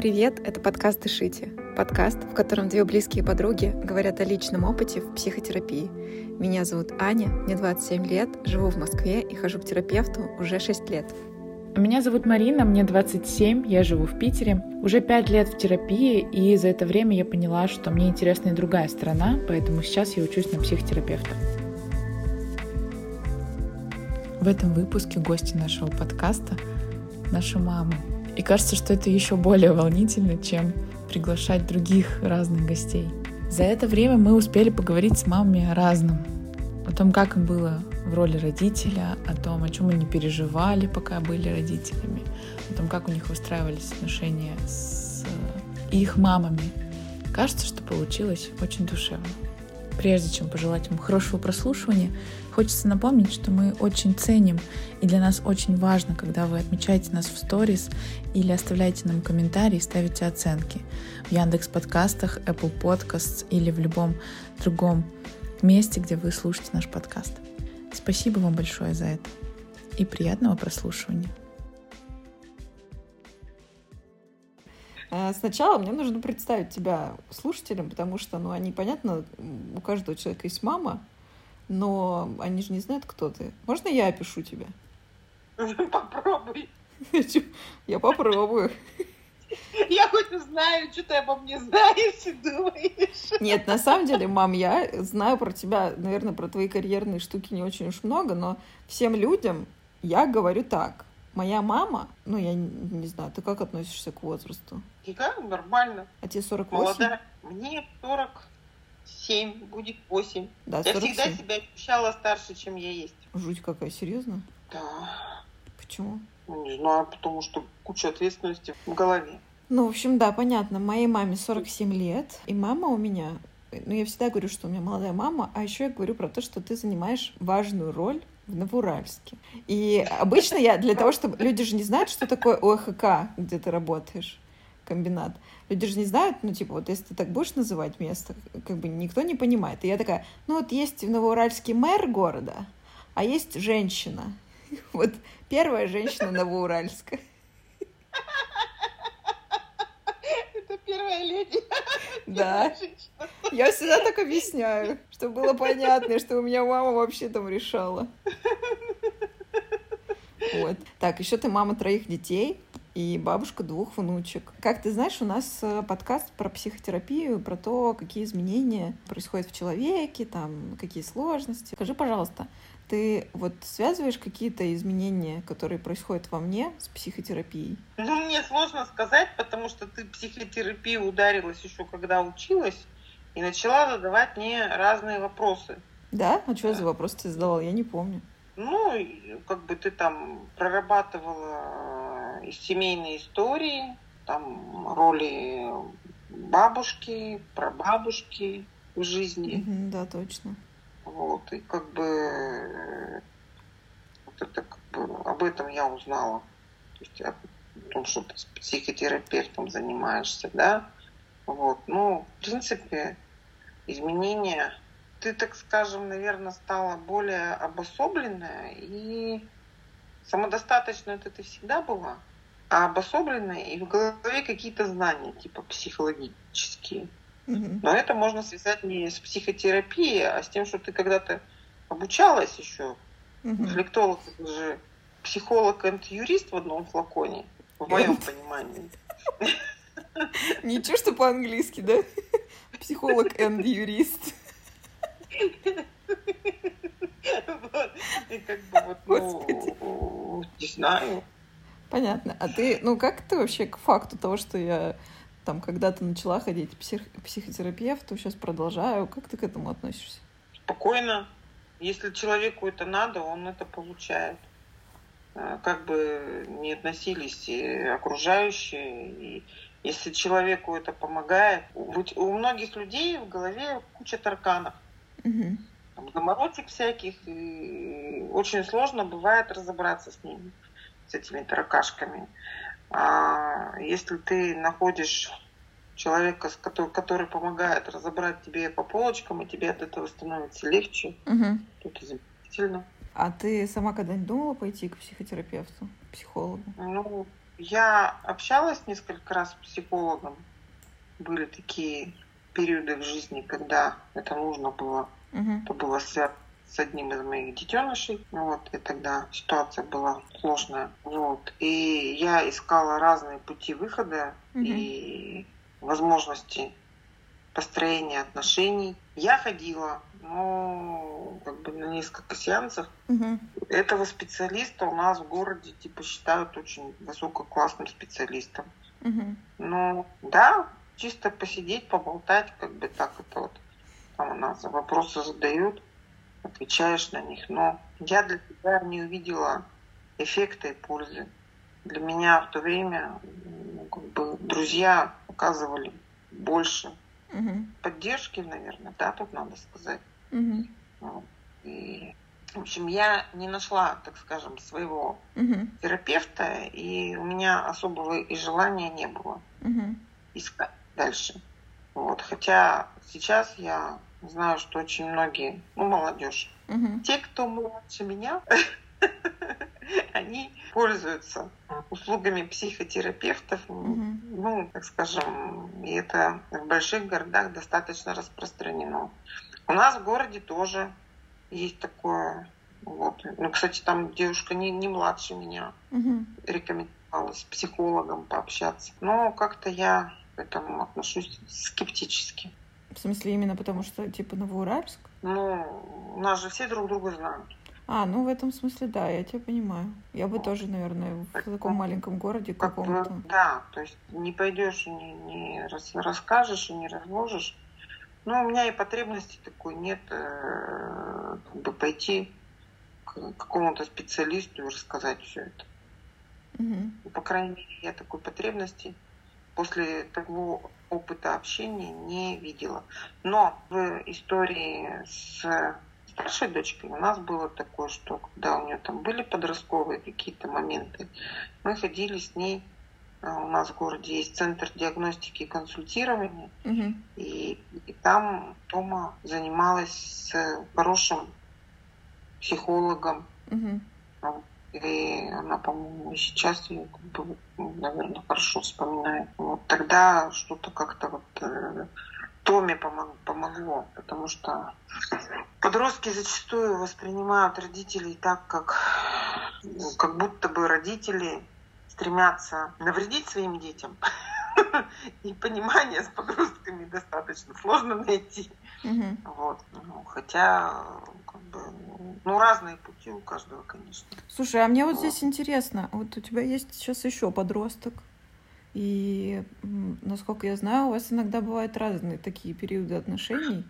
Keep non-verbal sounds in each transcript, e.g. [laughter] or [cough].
привет! Это подкаст «Дышите». Подкаст, в котором две близкие подруги говорят о личном опыте в психотерапии. Меня зовут Аня, мне 27 лет, живу в Москве и хожу к терапевту уже 6 лет. Меня зовут Марина, мне 27, я живу в Питере. Уже 5 лет в терапии, и за это время я поняла, что мне интересна и другая сторона, поэтому сейчас я учусь на психотерапевта. В этом выпуске гости нашего подкаста — наши мамы. И кажется, что это еще более волнительно, чем приглашать других разных гостей. За это время мы успели поговорить с мамами о разном. О том, как им было в роли родителя, о том, о чем они переживали, пока были родителями, о том, как у них выстраивались отношения с их мамами. Кажется, что получилось очень душевно. Прежде чем пожелать вам хорошего прослушивания, хочется напомнить, что мы очень ценим и для нас очень важно, когда вы отмечаете нас в сторис или оставляете нам комментарии, ставите оценки в Яндекс подкастах, Apple Podcasts или в любом другом месте, где вы слушаете наш подкаст. Спасибо вам большое за это и приятного прослушивания. Сначала мне нужно представить тебя слушателям, потому что, ну, они, понятно, у каждого человека есть мама, но они же не знают, кто ты. Можно я опишу тебя? Попробуй. Я попробую. Я хоть узнаю, что ты обо мне знаешь и думаешь. Нет, на самом деле, мам, я знаю про тебя, наверное, про твои карьерные штуки не очень уж много, но всем людям я говорю так. Моя мама, ну, я не, не знаю, ты как относишься к возрасту? Я нормально. А тебе 48? Молодая. Мне 47, будет 8. Да, я 47. всегда себя ощущала старше, чем я есть. Жуть какая, серьезно? Да. Почему? Ну, не знаю, потому что куча ответственности в голове. Ну, в общем, да, понятно. Моей маме 47 лет, и мама у меня... Ну, я всегда говорю, что у меня молодая мама, а еще я говорю про то, что ты занимаешь важную роль в Новоуральске. И обычно я для того, чтобы... Люди же не знают, что такое ОХК, где ты работаешь, комбинат. Люди же не знают, ну, типа, вот если ты так будешь называть место, как бы никто не понимает. И я такая, ну, вот есть в Новоуральске мэр города, а есть женщина. [laughs] Вот первая женщина Новоуральска. [laughs] Это первая леди. Да. [laughs] Я всегда так объясняю, чтобы было понятно, что у меня мама вообще там решала. Вот. Так, еще ты мама троих детей и бабушка двух внучек. Как ты знаешь, у нас э, подкаст про психотерапию, про то, какие изменения происходят в человеке, там, какие сложности. Скажи, пожалуйста, ты вот связываешь какие-то изменения, которые происходят во мне с психотерапией? Ну, мне сложно сказать, потому что ты в психотерапию ударилась еще когда училась и начала задавать мне разные вопросы. Да? А что за вопрос ты задавал? Я не помню. Ну, как бы ты там прорабатывала и семейные истории, там роли бабушки, прабабушки в жизни. Да, точно. Вот, и как бы э, вот это как бы об этом я узнала. То есть о том, что ты с психотерапевтом занимаешься, да. Вот, ну, в принципе, изменения. Ты, так скажем, наверное, стала более обособленная и самодостаточной это ты всегда была, а обособленная и в голове какие-то знания, типа психологические. Но это можно связать не с психотерапией, а с тем, что ты когда-то обучалась еще. Рефлектолог это же психолог и юрист в одном флаконе, в моем понимании. [laughs] Ничего, что по-английски, да? Психолог and юрист. Вот. И как бы вот, ну, не знаю. Понятно. А ты, ну как ты вообще к факту того, что я там когда-то начала ходить псих- психотерапевту, сейчас продолжаю, как ты к этому относишься? Спокойно. Если человеку это надо, он это получает. Э, Как бы не относились и окружающие, и если человеку это помогает, у многих людей в голове куча тарканов, там, заморочек всяких, и очень сложно бывает разобраться с ними, с этими таракашками. А если ты находишь человека, с котор- который помогает разобрать тебе по полочкам, и тебе от этого становится легче, то это замечательно. А ты сама когда-нибудь думала пойти к психотерапевту, к психологу? Ну, Я общалась несколько раз с психологом. Были такие периоды в жизни, когда это нужно было. Угу. Это было связано с одним из моих детенышей. Вот, и тогда ситуация была сложная. Вот. И я искала разные пути выхода Мгм. и возможности построения отношений. Я ходила, ну, как бы на несколько сеансов. Угу. Этого специалиста у нас в городе типа считают очень высококлассным специалистом. Угу. Ну, да, чисто посидеть, поболтать, как бы так это вот. Там у нас вопросы задают, отвечаешь на них. Но я для себя не увидела эффекта и пользы. Для меня в то время ну, как бы друзья оказывали больше Угу. поддержки, наверное, да, тут надо сказать. Угу. И, в общем, я не нашла, так скажем, своего Угу. терапевта, и у меня особого и желания не было Угу. искать дальше. Вот. Хотя сейчас я знаю, что очень многие, ну, молодежь, Угу. те, кто младше меня, [laughs] они пользуются услугами психотерапевтов, Мгм. ну, так скажем, и это в больших городах достаточно распространено. У нас в городе тоже есть такое. Вот. Ну, кстати, там девушка не, не младше меня Угу. рекомендовала с психологом пообщаться. Но как-то я к этому отношусь скептически. В смысле, именно потому что, типа, Новоуральск? Ну, у нас же все друг друга знают. А, ну в этом смысле, да, я тебя понимаю. Я бы тоже, наверное, в таком маленьком городе каком-то. да, то есть не пойдешь и не, не рас- расскажешь и не разложишь. Но у меня и потребности такой нет, э, как бы пойти к какому-то специалисту и рассказать все это. Угу. Ну, По крайней мере, я такой потребности после того опыта общения не видела. Но в истории с старшей дочкой у нас было такое, что когда у нее там были подростковые какие-то моменты, мы ходили с ней, у нас в городе есть центр диагностики и консультирования, Угу. и, и там Тома занималась с хорошим психологом, Угу. и она, по-моему, сейчас ее, как бы, ну, наверное, хорошо вспоминает. Вот тогда что-то как-то вот э, Томе помог- помогло, потому что подростки зачастую воспринимают родителей так, как, ну, как будто бы родители стремятся навредить своим детям. [laughs] И понимание с подростками достаточно сложно найти. Угу. Вот. Ну, хотя, как бы, ну, разные пути у каждого, конечно. Слушай, а мне вот здесь интересно, вот у тебя есть сейчас еще подросток, и, насколько я знаю, у вас иногда бывают разные такие периоды отношений.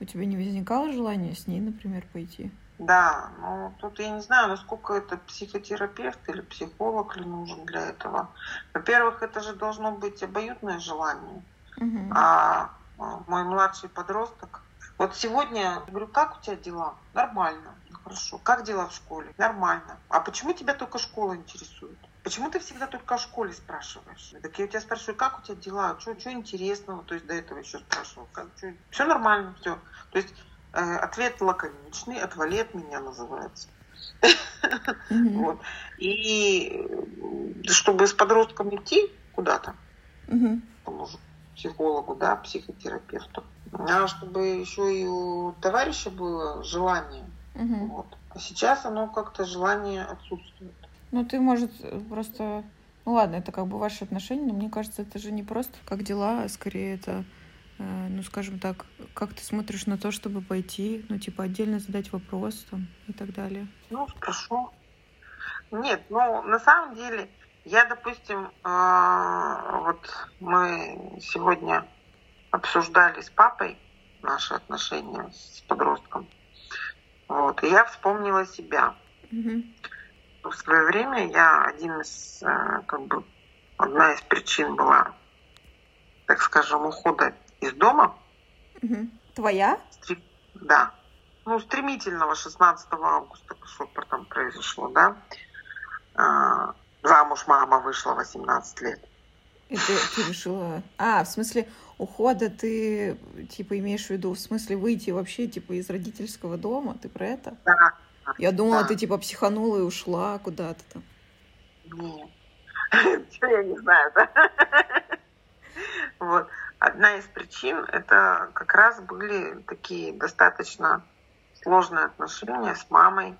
У тебя не возникало желания с ней, например, пойти? Да, но тут я не знаю, насколько это психотерапевт или психолог ли нужен для этого. Во-первых, это же должно быть обоюдное желание. Угу. А мой младший подросток, вот сегодня я говорю, как у тебя дела? Нормально. «Ну, Хорошо. Как дела в школе? Нормально. А почему тебя только школа интересует? Почему ты всегда только о школе спрашиваешь? Так я у тебя спрашиваю, как у тебя дела? Что, что интересного? То есть до этого еще спрашивал. Как, все нормально, все. То есть ответ лаконичный, отвали от меня называется. Угу. [laughs] Вот. И э, чтобы с подростком идти куда-то, же психологу, да, психотерапевту, а чтобы еще и у товарища было желание. Угу. Вот. А сейчас оно как-то желание отсутствует. Ну, ты, может, просто... Ну, ладно, это как бы ваши отношения, но мне кажется, это же не просто как дела, а скорее это, э, ну, скажем так, как ты смотришь на то, чтобы пойти, ну, типа, отдельно задать вопрос там и так далее. Ну, спрошу. Нет, ну, на самом деле, я, допустим, а, вот мы сегодня обсуждали с папой наши отношения с подростком. Вот, и я вспомнила себя. Угу. В свое время я один из, э, как бы, одна из причин была, так скажем, ухода из дома. Угу. Твоя? Стри- Да. Ну, стремительного 16 августа, что там произошло, да. А, Замуж мама вышла 18 лет. Ты, ты решила... А, в смысле ухода ты, типа, имеешь в виду, в смысле выйти вообще, типа, из родительского дома? Ты про это? Да. Я думала, Да. ты, типа, психанула и ушла куда-то там. Нет. [laughs] Я не знаю, да? [laughs] Вот. Одна из причин это как раз были такие достаточно сложные отношения с мамой.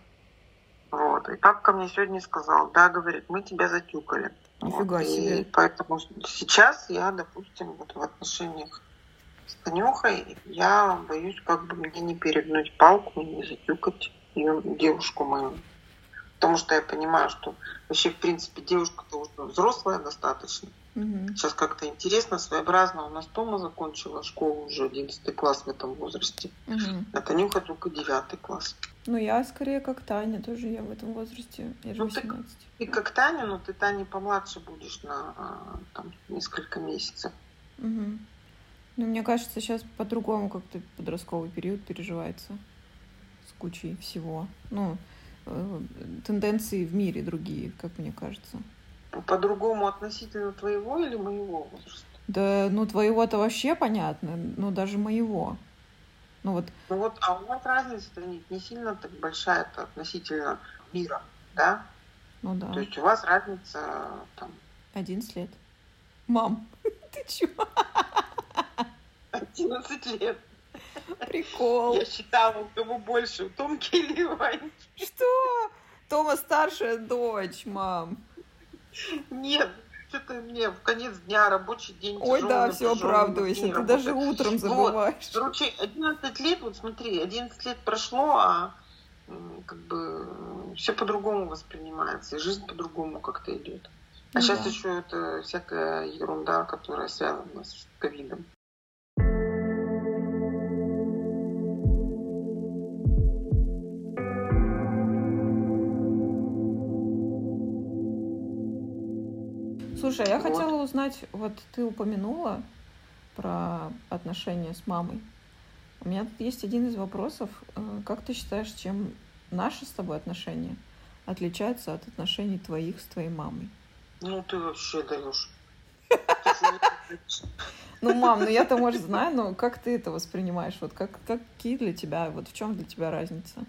Вот. И папка мне сегодня сказал, да, говорит, мы тебя затюкали. Нифига вот. себе. И поэтому сейчас я, допустим, вот в отношениях с Танюхой, я боюсь, как бы мне не перегнуть палку, не затюкать ее девушку мою. Потому что я понимаю, что вообще, в принципе, девушка-то уже взрослая достаточно. Угу. Сейчас как-то интересно, своеобразно. У нас Тома закончила школу уже 11 класс в этом возрасте. Угу. А Танюха только 9 класс. Ну, я скорее как Таня, тоже я в этом возрасте. Я же ну, 18. Ты, ты как Таня, но ты Таня помладше будешь на а, там, несколько месяцев. Угу. Ну, мне кажется, сейчас по-другому как-то подростковый период переживается с кучей всего. Ну, Э, тенденции в мире другие, как мне кажется. По-другому относительно твоего или моего возраста? Да, ну твоего-то вообще понятно, но даже моего. Ну вот. Ну вот, а у вас разница не, не сильно так большая это относительно мира, да? Ну да. То есть у вас разница там... 11 лет. Мам, [laughs] ты чего? 11 лет. Прикол. Я считала, у кого больше, у Томки или Вани. Что? Тома старшая дочь, мам. Нет, что-то мне в конец дня рабочий день. Ой, да, все оправдывайся. Ты работает. даже утром забываешь. Вот. Короче, 11 лет, вот смотри, 11 лет прошло, а как бы все по-другому воспринимается, и жизнь по-другому как-то идет. А да. сейчас еще это всякая ерунда, которая связана с ковидом. Слушай, а я вот. хотела узнать, вот ты упомянула про отношения с мамой. У меня тут есть один из вопросов. Э, как ты считаешь, чем наши с тобой отношения отличаются от отношений твоих с твоей мамой? Ну, ты вообще даешь. Ну, мам, ну я-то, может, знаю, но как ты это воспринимаешь? Вот как, какие для тебя, вот в чем для тебя разница?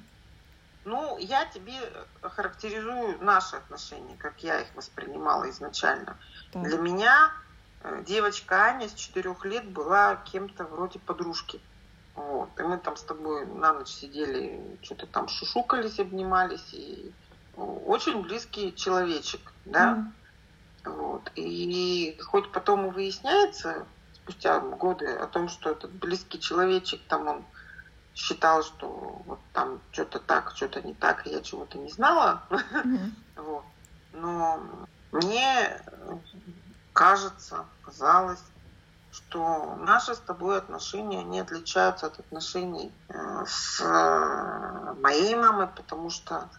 Ну, я тебе характеризую наши отношения, как я их воспринимала изначально. Так. Для меня э, девочка Аня с четырех лет была кем-то вроде подружки. Вот. И мы там с тобой на ночь сидели, что-то там шушукались, обнимались. И очень близкий человечек, да. Mm. Вот. И хоть потом и выясняется, спустя годы, о том, что этот близкий человечек, там он считал, что вот там что-то так, что-то не так, и я чего-то не знала. Mm-hmm. [laughs] вот. Но мне кажется, казалось, что наши с тобой отношения не отличаются от отношений э, с моей мамой, потому что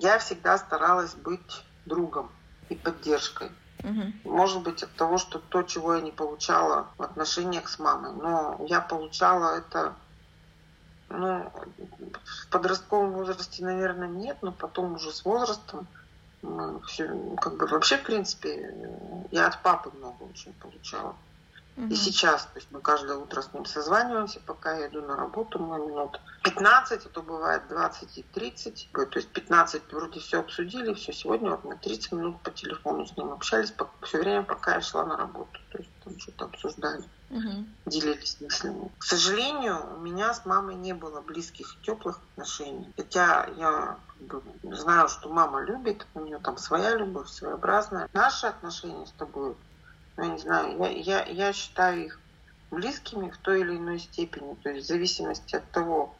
я всегда старалась быть другом и поддержкой. Угу. Может быть, от того, что то, чего я не получала в отношениях с мамой, но я получала это ну, в подростковом возрасте, наверное, нет, но потом уже с возрастом мы все, как бы вообще, в принципе, я от папы много очень получала. И сейчас, то есть мы каждое утро с ним созваниваемся, пока я иду на работу, мы минут 15, а то бывает 20 и 30. То есть 15 вроде все обсудили, все, сегодня вот мы 30 минут по телефону с ним общались все время, пока я шла на работу. То есть там что-то обсуждали, угу. делились мыслями. К сожалению, у меня с мамой не было близких и теплых отношений. Хотя я знаю, что мама любит, у нее там своя любовь, своеобразная. Наши отношения с тобой я не знаю, я, я, я считаю их близкими в той или иной степени, то есть в зависимости от того,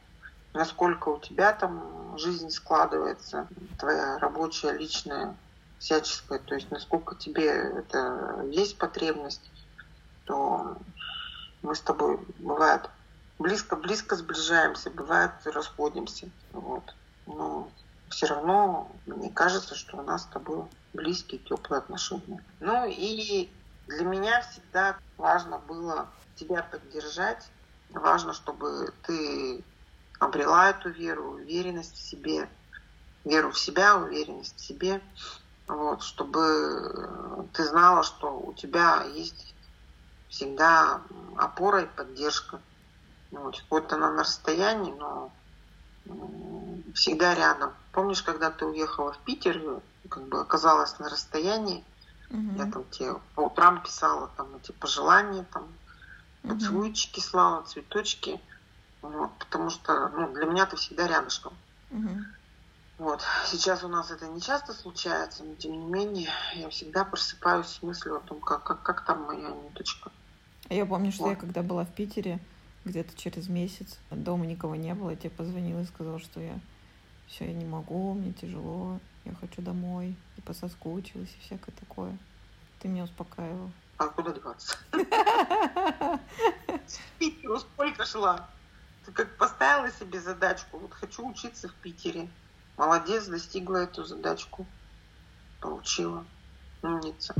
насколько у тебя там жизнь складывается, твоя рабочая, личная, всяческая, то есть насколько тебе это есть потребность, то мы с тобой бывает близко-близко сближаемся, бывает расходимся. Вот. Но все равно мне кажется, что у нас с тобой близкие, теплые отношения. Ну и для меня всегда важно было тебя поддержать. Важно, чтобы ты обрела эту веру, уверенность в себе, веру в себя, уверенность в себе. Вот, чтобы ты знала, что у тебя есть всегда опора и поддержка. Вот, хоть она на расстоянии, но всегда рядом. Помнишь, когда ты уехала в Питер, как бы оказалась на расстоянии. Мгм. Я там тебе по утрам писала там эти пожелания, там Мгм. поцелуйчики слала, цветочки. Вот, потому что ну, для меня ты всегда рядышком. Мгм. Вот. Сейчас у нас это не часто случается, но тем не менее я всегда просыпаюсь с мыслью о том, как, как, как там моя ниточка. А Я помню, что я Вот. когда была в Питере, где-то через месяц, дома никого не было, я тебе позвонила и сказала, что я все, я не могу, мне тяжело, я хочу домой, и пососкучилась, и всякое такое. Ты меня успокаивал. А куда деваться? [laughs] В Питеру сколько шла? Ты как поставила себе задачку, вот хочу учиться в Питере. Молодец, достигла эту задачку. Получила. Умница.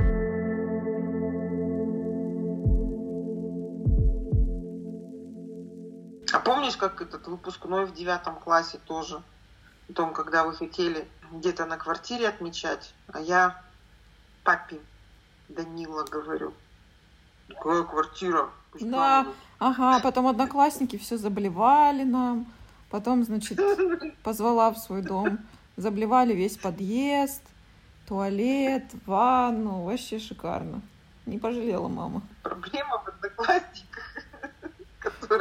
А помнишь, как этот выпускной в девятом классе тоже? О том, когда вы хотели где-то на квартире отмечать, а я папе Данила говорю. Какая квартира? Пусть Да. мама Ага, потом одноклассники все заблевали нам, потом, значит, [laughs] позвала в свой дом, заблевали весь подъезд, туалет, ванну, вообще шикарно. Не пожалела мама. Проблема в одноклассниках,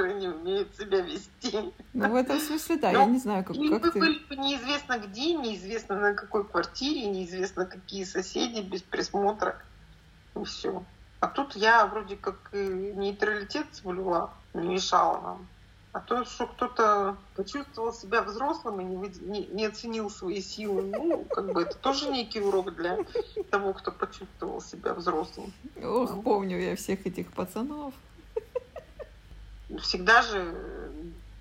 которые не умеют себя вести. Ну, в этом смысле, да, я Ну, не знаю, как, как вы ты... были бы неизвестно где, неизвестно на какой квартире, неизвестно какие соседи, без присмотра. И все. А тут я вроде как и нейтралитет соблюла, не мешала нам. А то, что кто-то почувствовал себя взрослым и не, не, не оценил свои силы, ну, как бы это тоже некий урок для того, кто почувствовал себя взрослым. Ох, помню я всех этих пацанов. Всегда же э,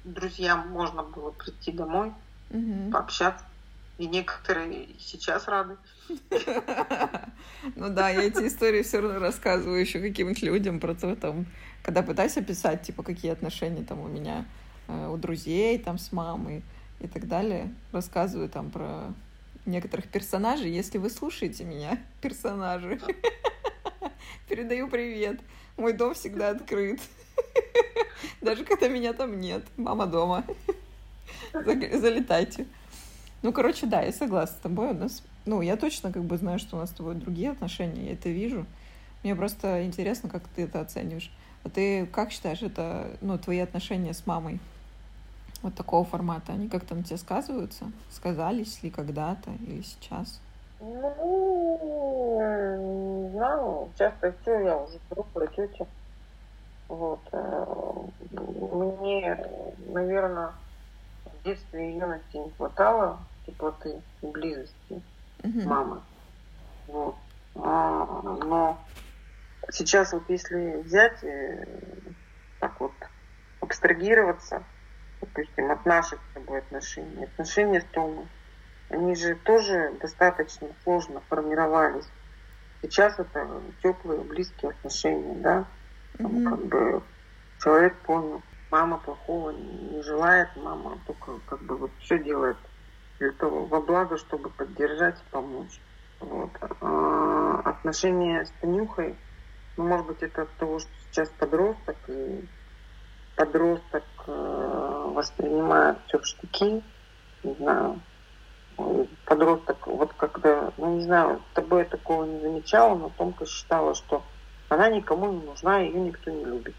друзьям можно было прийти домой, Мгм. пообщаться. И некоторые сейчас рады. Ну да, я эти истории все равно рассказываю еще каким-нибудь людям про то, там, когда пытаюсь описать, типа, какие отношения там у меня э, у друзей, там, с мамой и так далее. Рассказываю там про некоторых персонажей. Если вы слушаете меня, персонажи, [laughs] передаю привет. Мой дом всегда открыт. [laughs] Даже когда меня там нет. Мама дома. Залетайте. Ну, короче, да, я согласна с тобой. У нас, ну, я точно как бы знаю, что у нас с тобой другие отношения, я это вижу. Мне просто интересно, как ты это оцениваешь. А ты как считаешь, это, ну, твои отношения с мамой вот такого формата, они как-то на тебя сказываются? Сказались ли когда-то или сейчас? Ну, не знаю, все, я уже про тетю. Вот. э, Мне, наверное, в детстве и юности не хватало теплоты и близости Мгм. мамы. Вот. А, Но сейчас вот если взять, э, так вот, абстрагироваться, допустим, от наших с тобой отношений, отношения с Томой, они же тоже достаточно сложно формировались. Сейчас это теплые, близкие отношения, да, там Мгм. как бы человек понял, мама плохого не желает, мама только как бы вот все делает для того, во благо, чтобы поддержать и помочь. Вот. А отношения с Танюхой, ну, может быть, это от того, что сейчас подросток, и подросток э, воспринимает все в штыки, не знаю, подросток, вот когда, ну не знаю, с тобой я такого не замечала, но Томка считала, что она никому не нужна, ее никто не любит.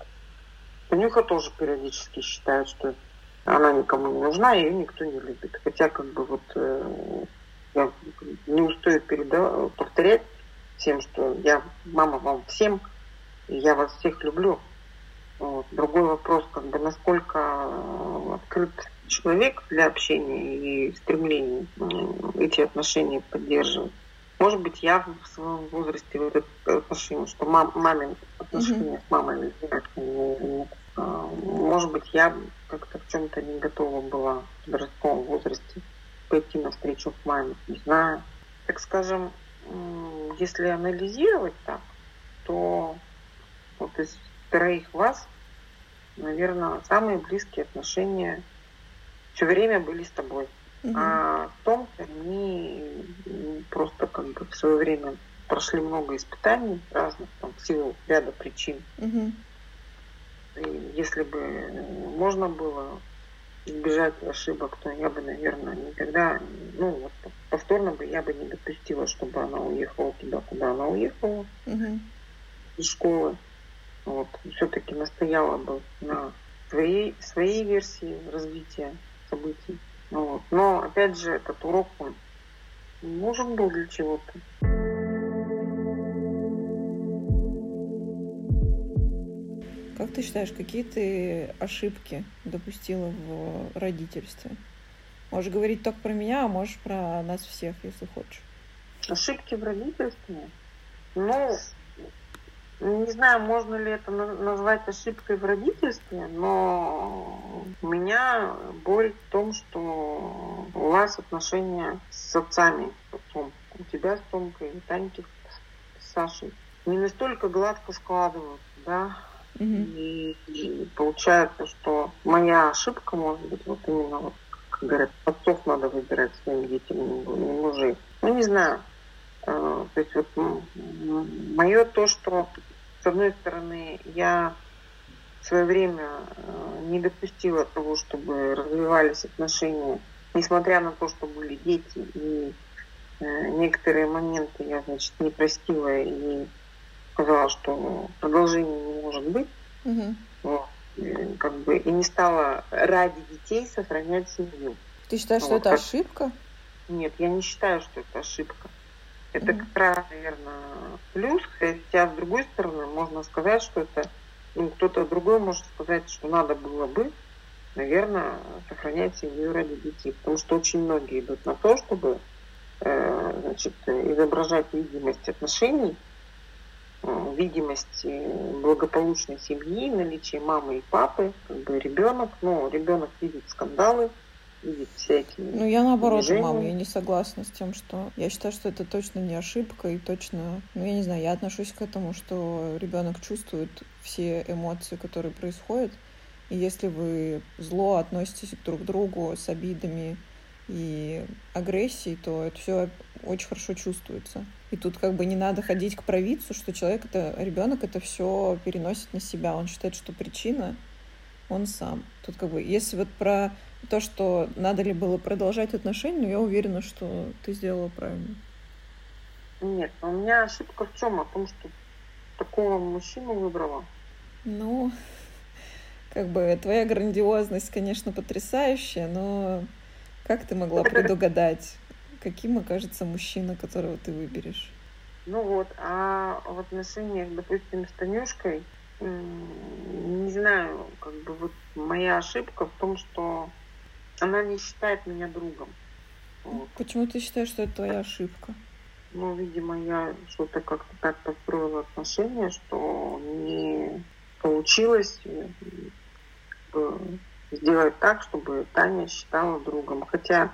Танюха тоже периодически считает, что она никому не нужна, ее никто не любит. Хотя как бы вот э, я не устаю переда- повторять всем, что я мама вам всем, и я вас всех люблю. Вот. Другой вопрос, как бы насколько э, открыт человек для общения и стремлений м, эти отношения поддерживать. Может быть, я в своем возрасте в это отношение, что мам, мамин отношения с мамой не знаю, как они или нет. А, Может быть, я как-то в чем-то не готова была в подростковом возрасте пойти навстречу к маме. Не знаю. Так скажем, если анализировать так, то вот из троих вас, наверное, самые близкие отношения все время были с тобой. Мгм. А в том, они м, просто как бы в свое время прошли много испытаний разных, там, в силу ряда причин. Мгм. И если бы можно было избежать ошибок, то я бы, наверное, никогда, ну, вот, повторно бы я бы не допустила, чтобы она уехала туда, куда она уехала, Мгм. из школы. Вот. Все-таки настояла бы на своей, своей версии развития событий. Вот. Но, опять же, этот урок, он нужен был для чего-то. Как ты считаешь, какие ты ошибки допустила в родительстве? Можешь говорить только про меня, а можешь про нас всех, если хочешь. Ошибки в родительстве? Ну, не знаю, можно ли это на- назвать ошибкой в родительстве, но у меня боль в том, что у вас отношения с отцами, с отцом. У тебя с Томкой, у Таньки с Сашей не настолько гладко складываются, да, и, и получается, что моя ошибка, может быть, вот именно вот, как говорят, отцов надо выбирать своим детям, не не мужей. Ну, не знаю. Э, То есть вот мое то, что с одной стороны я в свое время э, не допустила того, чтобы развивались отношения, несмотря на то, что были дети, и э, некоторые моменты я, значит, не простила и сказала, что продолжения не может быть. Вот. Э, Как бы и не стала ради детей сохранять семью. Ты считаешь, что Вот это как- ошибка? Нет, я не считаю, что это ошибка. Это как раз, наверное, плюс. Хотя, с другой стороны, можно сказать, что это... Ну, кто-то другой может сказать, что надо было бы, наверное, сохранять семью ради детей. Потому что очень многие идут на то, чтобы э, значит, изображать видимость отношений, э, видимость э, благополучной семьи, наличие мамы и папы, как бы ребенок, ну, ребенок видит скандалы, всякие Ну, я наоборот, движения. мама, я не согласна с тем, что... Я считаю, что это точно не ошибка и точно... Ну, я не знаю, я отношусь к этому, что ребенок чувствует все эмоции, которые происходят. И если вы зло относитесь друг к другу с обидами и агрессией, то это все очень хорошо чувствуется. И тут как бы не надо ходить к провидцу, что человек это, ребенок это все переносит на себя. Он считает, что причина он сам. Тут как бы, если вот про то, что надо ли было продолжать отношения, ну, я уверена, что ты сделала правильно. Нет, но у меня ошибка в чем? О том, что такого мужчину выбрала. Ну, [laughs] как бы твоя грандиозность, конечно, потрясающая, но как ты могла предугадать, каким окажется мужчина, которого ты выберешь? Ну вот, а в отношениях, допустим, с Танюшкой, не знаю, как бы вот моя ошибка в том, что она не считает меня другом. Вот. Почему ты считаешь, что это твоя ошибка? Ну, видимо, я что-то как-то так построила отношения, что не получилось э, сделать так, чтобы Таня считала другом. Хотя,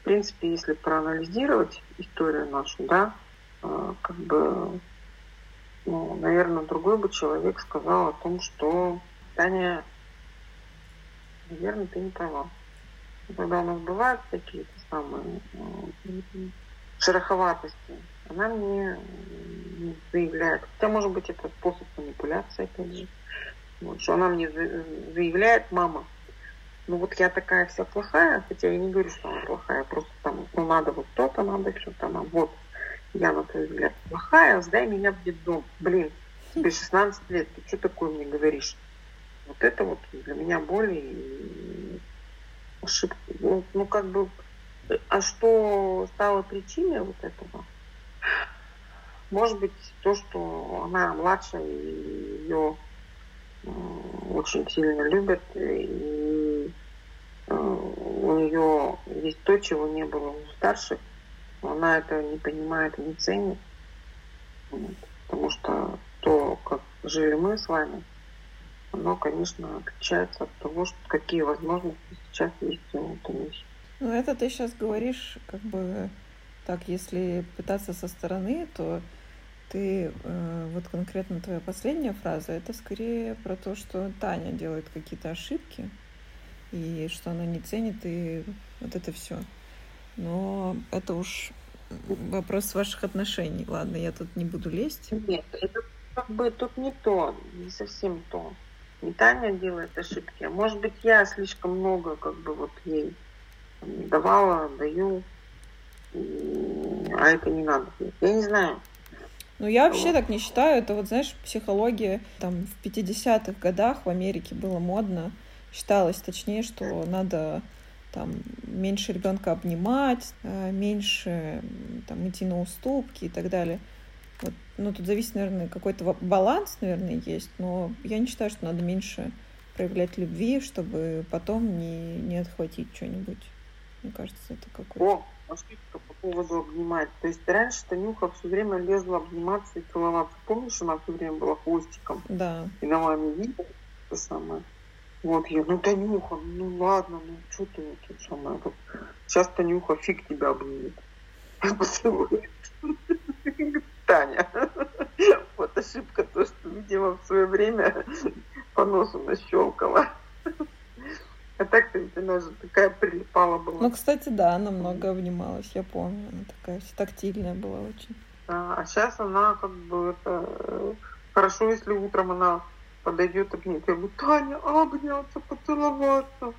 в принципе, если проанализировать историю нашу, да, э, как бы, ну, наверное, другой бы человек сказал о том, что Таня, наверное, ты не права. Когда у нас бывают какие-то самые э, шероховатости, она мне не заявляет. Хотя, может быть, это способ манипуляции, опять же. Вот, что она мне за- заявляет, мама, ну вот я такая вся плохая, хотя я не говорю, что она плохая, просто там, ну надо вот то-то, надо что-то, она вот, я на твой взгляд плохая, сдай меня в детдом. Блин, тебе 16 лет, ты что такое мне говоришь? Вот это вот для меня боль и ошибка. Ну, ну, как бы, а что стало причиной вот этого? Может быть, то, что она младше, и ее очень сильно любят, и э, у нее есть то, чего не было у старших, но она это не понимает и не ценит. Потому что то, как жили мы с вами, оно, конечно, отличается от того, что, какие возможности сейчас есть у Танюси. Ну, это ты сейчас говоришь, как бы, так, если пытаться со стороны, то ты, э, вот конкретно твоя последняя фраза, это скорее про то, что Таня делает какие-то ошибки, и что она не ценит, и вот это все. Но это уж вопрос ваших отношений. Ладно, я тут не буду лезть. Нет, это как бы тут не то, не совсем то. Не Таня делает ошибки, а может быть я слишком много как бы вот ей давала, даю. И а это не надо. Я не знаю. Ну, я вообще так не считаю. Это вот, знаешь, психология там в 50-х годах в Америке было модно. Считалось, точнее, что надо там меньше ребенка обнимать, э, меньше там идти на уступки и так далее. Ну, тут зависит, наверное, какой-то баланс, наверное, есть, но я не считаю, что надо меньше проявлять любви, чтобы потом не, не отхватить что-нибудь. Мне кажется, это какой-то... О, ошибка по поводу обнимать. То есть раньше Танюха все время лезла обниматься и целоваться. Помнишь, она все время была хвостиком? Да. И давай мне видео, это самое. Вот я, ну Танюха, ну ладно, ну что ты тут самое. Вот. Сейчас Танюха фиг тебя обнимет. [laughs] Таня. [laughs] Вот ошибка, то, что, видимо, в свое время [laughs] по носу нащелкала. [laughs] А так-то ведь она же такая прилипала была. Ну, кстати, да, она много обнималась, я помню. Она такая вся тактильная была очень. А, а сейчас она как бы это... Э, хорошо, если утром она подойдет обнять. Я говорю, Таня, обняться, поцеловаться.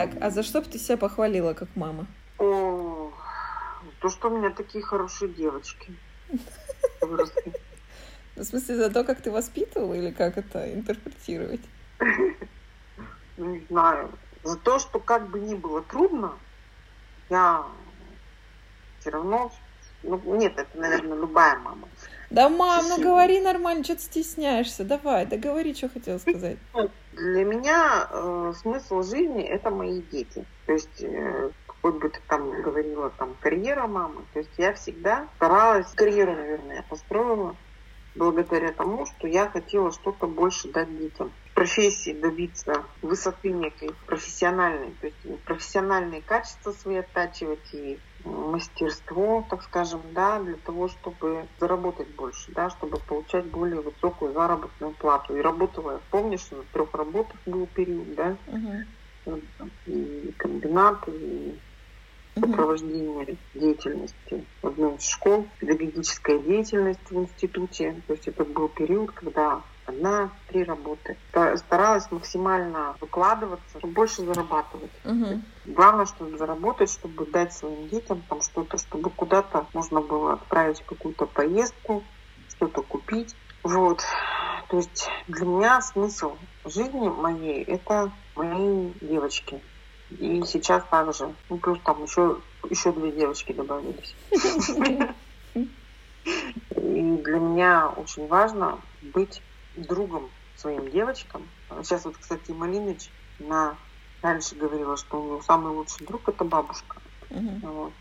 Так, а за что бы ты себя похвалила, как мама? О, то, что у меня такие хорошие девочки. выросли. В смысле, за то, как ты воспитывала, или как это интерпретировать? Ну, не знаю. За то, что как бы ни было трудно, я все равно... Ну, нет, это, наверное, любая мама. Да, мам, ну говори нормально, что ты стесняешься? Давай, да говори, что хотела сказать. Для меня э, смысл жизни это мои дети. То есть э, хоть бы ты там говорила там карьера мамы, то есть я всегда старалась карьеру, наверное, построила благодаря тому, что я хотела что-то больше дать детям. Профессии добиться высоты некой профессиональной, то есть профессиональные качества свои оттачивать и мастерство, так скажем, да, для того, чтобы заработать больше, да, чтобы получать более высокую заработную плату. И работала, помнишь, на трех работах был период, да, uh-huh. и комбинат, и сопровождение деятельности в одной из школ, педагогическая деятельность в институте. То есть это был период, когда одна, три работы. Старалась максимально выкладываться, чтобы больше зарабатывать. Угу. Главное, чтобы заработать, чтобы дать своим детям там что-то, чтобы куда-то можно было отправить какую-то поездку, что-то купить. Вот. То есть для меня смысл жизни моей – это мои девочки. И сейчас также. Ну, плюс там еще, еще две девочки добавились. [laughs] И для меня очень важно быть другом своим девочкам. Сейчас вот, кстати, Малиныч на раньше говорила, что у него самый лучший друг это бабушка. Uh-huh. Вот.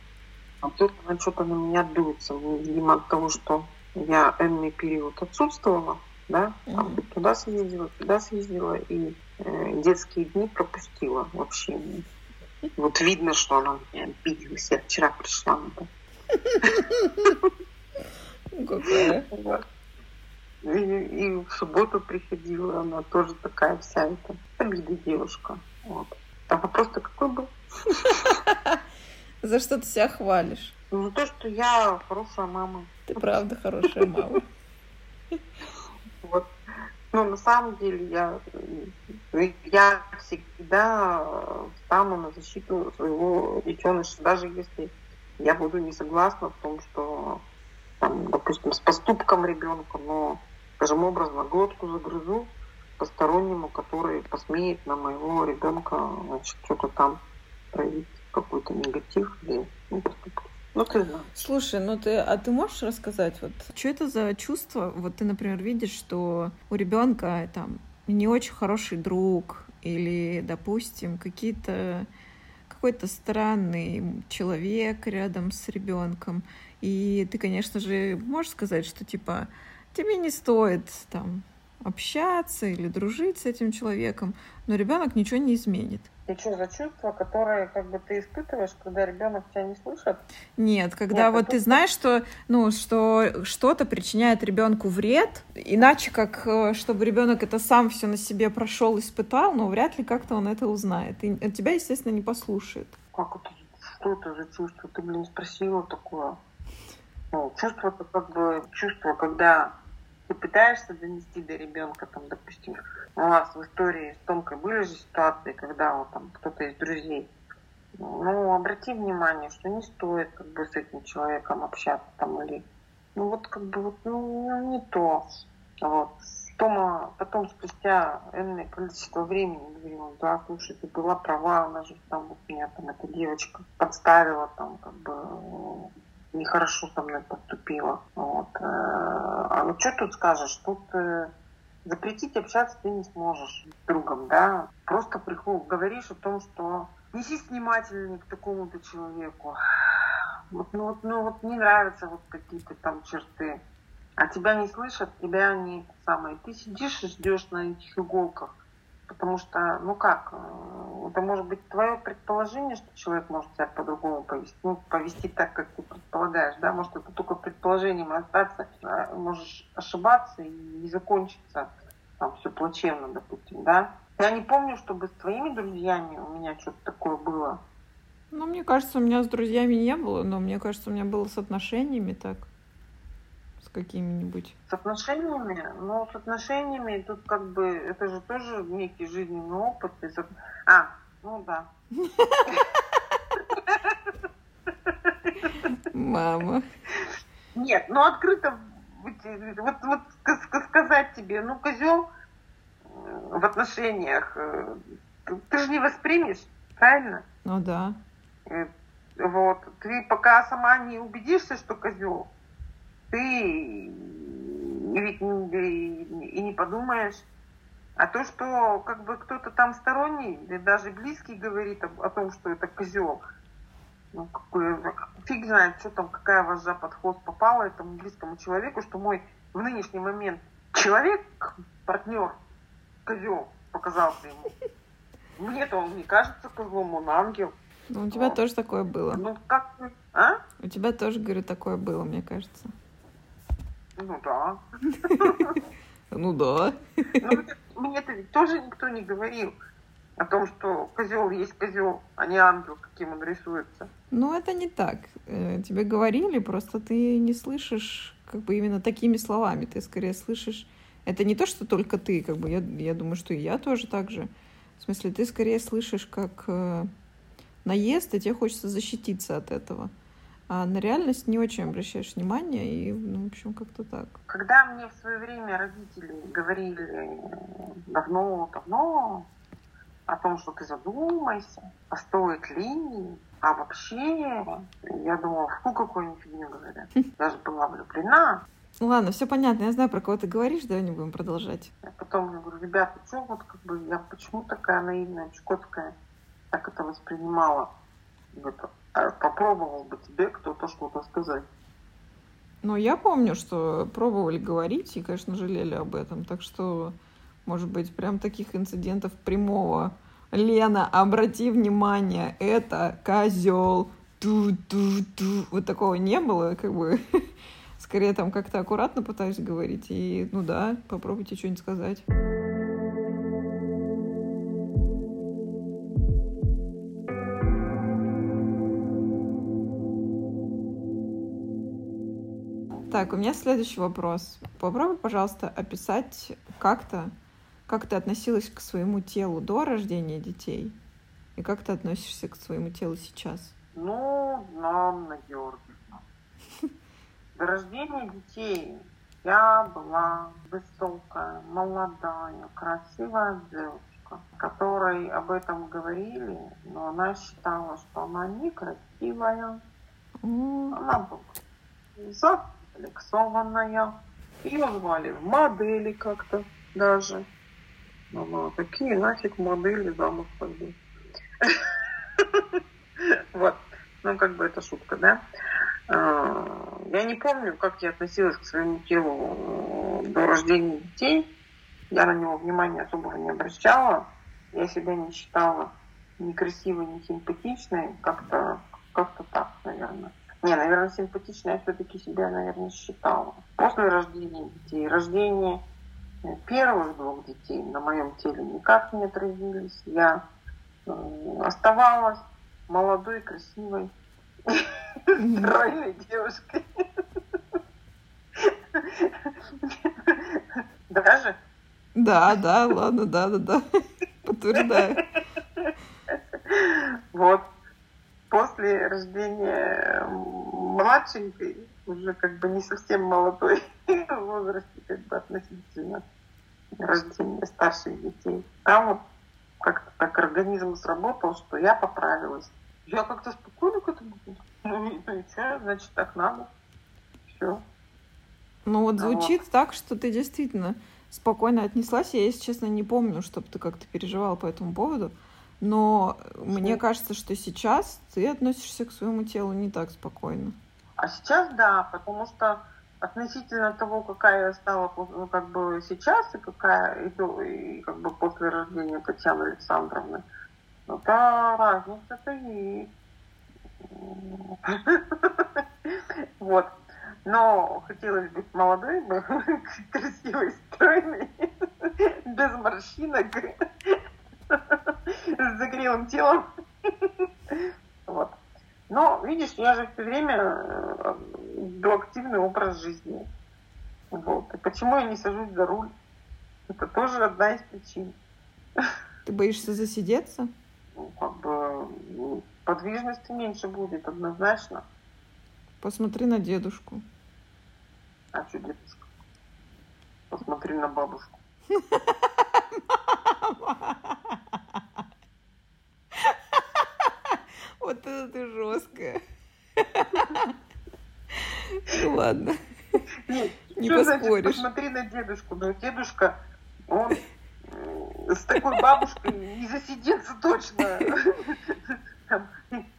А тут она что-то на меня дуется. Видимо, от того, что я энный период отсутствовала, да, там, uh-huh. туда съездила, туда съездила, и э, детские дни пропустила вообще. Вот видно, что она меня обиделась. Я вчера пришла на [laughs] Какая? И, и в субботу приходила, она тоже такая вся эта обида девушка. Вот. А вопрос-то какой был? [laughs] За что ты себя хвалишь? Ну, за то, что я хорошая мама. Ты правда хорошая мама. [laughs] Вот. Ну, на самом деле, я, я всегда встану на защиту своего детеныша, даже если я буду не согласна в том, что, там, допустим, с поступком ребенка, но скажем образно, глотку загрызу постороннему, который посмеет на моего ребенка значит, что-то там проявить какой-то негатив или ну, поступок. Ну, ты знаешь. Слушай, ну ты, а ты можешь рассказать, вот, что это за чувство? Вот ты, например, видишь, что у ребенка там не очень хороший друг, или, допустим, какие-то какой-то странный человек рядом с ребенком. И ты, конечно же, можешь сказать, что типа тебе не стоит там общаться или дружить с этим человеком, но ребенок ничего не изменит. И что за чувство, которое как бы ты испытываешь, когда ребенок тебя не слышит? Нет, когда Нет, вот это... ты знаешь, что ну что что-то причиняет ребенку вред, иначе как э, чтобы ребенок это сам все на себе прошел, испытал, но вряд ли как-то он это узнает. И тебя, естественно, не послушает. Как это? Что это за чувство? Ты, блин, спросила такое. Ну, чувство это как бы чувство, когда ты пытаешься донести до ребенка, там, допустим, у нас в истории с Томкой были же ситуации, когда вот там кто-то из друзей, ну, обрати внимание, что не стоит как бы с этим человеком общаться там или, ну, вот как бы вот, ну, не то. Вот. Тома потом спустя энное количество времени говорила, да, слушай, ты была права, она же там вот меня там эта девочка подставила, там как бы нехорошо со мной поступила. Вот. Э, а ну что тут скажешь? Тут э, запретить общаться ты не сможешь с другом, да. Просто приход, говоришь о том, что неси внимательнее к такому-то человеку. Вот, ну, вот, ну вот не нравятся вот какие-то там черты а тебя не слышат, тебя не самое. Ты сидишь и ждешь на этих иголках. Потому что, ну как, э, это может быть твое предположение, что человек может себя по-другому повести, ну, повести так, как ты предполагаешь, да, может это только предположением остаться, а можешь ошибаться и закончиться там все плачевно, допустим, да. Я не помню, чтобы с твоими друзьями у меня что-то такое было. Ну, мне кажется, у меня с друзьями не было, но мне кажется, у меня было с отношениями так с какими-нибудь? С отношениями? Ну, с отношениями тут как бы это же тоже некий жизненный опыт. А, ну да. Мама. Нет, ну открыто вот, вот сказать тебе, ну, козел в отношениях, э, ты же не воспримешь, правильно? Ну да. Э, вот. Ты пока сама не убедишься, что козел, ты ведь и не подумаешь. А то, что как бы кто-то там сторонний, даже близкий говорит о, о том, что это козел, ну, какой, фиг знает, что там, какая вожжа под хвост попала этому близкому человеку, что мой в нынешний момент человек, партнер, козел показался ему. Мне-то он не кажется козлом, он ангел. Ну, у тебя вот. тоже такое было. Ну, как... А? У тебя тоже, говорю, такое было, мне кажется. [laughs] Ну да. Ну да. Ну, мне-то ведь тоже никто не говорил о том, что козел есть козел, а не ангел, каким он рисуется. Ну, это не так. Э, тебе говорили, просто ты не слышишь как бы именно такими словами. Ты скорее слышишь... Это не то, что только ты, как бы я, я думаю, что и я тоже так же. В смысле, ты скорее слышишь как э, наезд, и тебе хочется защититься от этого а на реальность не очень обращаешь внимание, и, ну, в общем, как-то так. Когда мне в свое время родители говорили давно-давно о том, что ты задумайся, а стоит ли, а вообще, я думала, фу, какой они фигню говорят. [laughs] Даже была влюблена. Ну ладно, все понятно, я знаю, про кого ты говоришь, давай не будем продолжать. Я потом говорю, ребята, что вот как бы я почему такая наивная, чукотская, так это воспринимала? А попробовал бы тебе кто-то что-то сказать. Ну, я помню, что пробовали говорить и, конечно, жалели об этом. Так что, может быть, прям таких инцидентов прямого. Лена, обрати внимание, это козел. Ту-ту-ту. Вот такого не было, как бы. [laughs] Скорее там как-то аккуратно пытаюсь говорить. И, ну да, попробуйте что-нибудь сказать. Так, у меня следующий вопрос. Попробуй, пожалуйста, описать как-то, как ты относилась к своему телу до рождения детей и как ты относишься к своему телу сейчас. Ну, Анна Георгиевна, [laughs] до рождения детей я была высокая, молодая, красивая девушка, которой об этом говорили, но она считала, что она некрасивая. Mm. Она была комплексованная. Ее звали модели как-то даже. Мама, какие нафиг модели замуж пойду. [laughs] Вот. Ну, как бы это шутка, да? А, я не помню, как я относилась к своему телу э, до рождения детей. Я на него внимания особого не обращала. Я себя не считала ни красивой, ни симпатичной. Как-то как так, наверное. Не, наверное, симпатичная я все-таки себя, наверное, считала. После рождения детей, рождение э, первых двух детей на моем теле никак не отразились. Я э, оставалась молодой, красивой, стройной девушкой. Даже? Да, да, ладно, да, да, да. Подтверждаю. Вот. После рождения младшенькой, уже как бы не совсем молодой [laughs] в возрасте, как бы относительно рождения старших детей, там вот как-то так организм сработал, что я поправилась. Я как-то спокойно к этому ну, ну и что, значит, так надо. Все. Ну вот звучит вот. так, что ты действительно спокойно отнеслась. Я, если честно, не помню, чтобы ты как-то переживала по этому поводу. Но мне кажется, что сейчас ты относишься к своему телу не так спокойно. А сейчас да, потому что относительно того, какая я стала ну, как бы сейчас и какая и, и как бы после рождения Татьяны Александровны, ну да, разница-то есть. [laughs] Вот. Но хотелось быть молодой, [laughs] красивой, стройной, [laughs] без морщинок, с загрелым телом. Вот. Но, видишь, я же все время э, веду активный образ жизни. Вот. И почему я не сажусь за руль? Это тоже одна из причин. Ты боишься засидеться? Ну, как бы ну, подвижности меньше будет, однозначно. Посмотри на дедушку. А что дедушка? Посмотри на бабушку. [laughs] Вот это ты жесткая. Ну ладно. Не поспоришь. Посмотри на дедушку. Но дедушка, он с такой бабушкой не засидится точно. Там,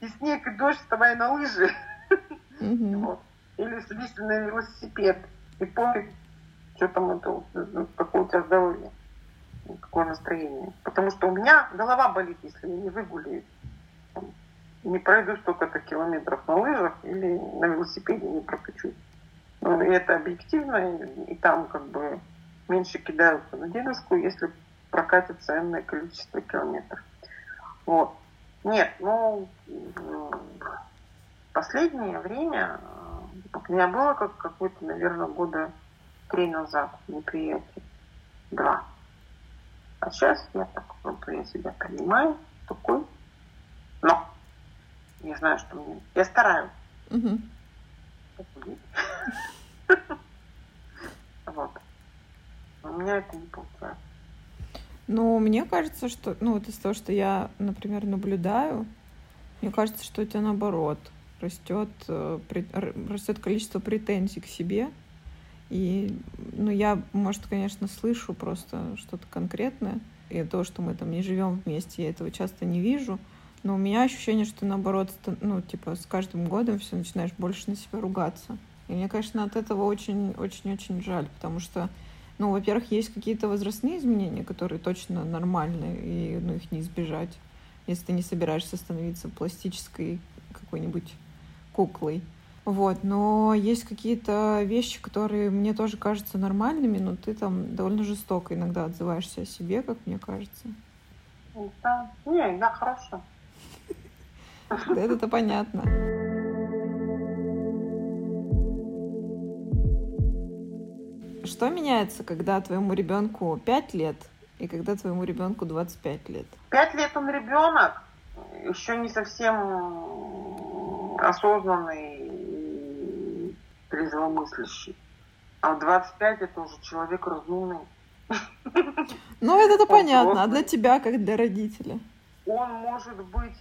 и снег, и дождь, вставай на лыжи. Вот. Или садись на велосипед. И помни, что там это, ну, какое у тебя здоровье, какое настроение. Потому что у меня голова болит, если я не выгуляю. Не пройду столько-то километров на лыжах или на велосипеде не прокачусь. Ну, это объективно, и, и там как бы меньше кидаются на дедушку, если прокатится энное количество километров. Вот. Нет, ну, последнее время э, у меня было как какое-то, наверное, года три назад неприятие. Два. А сейчас я так вот я себя принимаю, такой. Но я знаю, что мне... Я стараюсь. Угу. [laughs] Вот. У меня это не получается. Ну, мне кажется, что, ну, вот из того, что я, например, наблюдаю, мне кажется, что у тебя наоборот растет, э, растет количество претензий к себе. И, ну, я, может, конечно, слышу просто что-то конкретное. И то, что мы там не живем вместе, я этого часто не вижу. Но у меня ощущение, что наоборот, ну, типа, с каждым годом все начинаешь больше на себя ругаться. И мне, конечно, от этого очень-очень-очень жаль, потому что ну, во-первых, есть какие-то возрастные изменения, которые точно нормальные, и ну, их не избежать, если ты не собираешься становиться пластической какой-нибудь куклой. Вот, но есть какие-то вещи, которые мне тоже кажутся нормальными, но ты там довольно жестоко иногда отзываешься о себе, как мне кажется. Да, не, да, хорошо. Да, это понятно. Что меняется, когда твоему ребенку 5 лет и когда твоему ребенку 25 лет? 5 лет он ребенок, еще не совсем осознанный и трезвомыслящий. А в 25 это уже человек разумный. Ну, это-то понятно. А для тебя, как для родителя? Он может быть,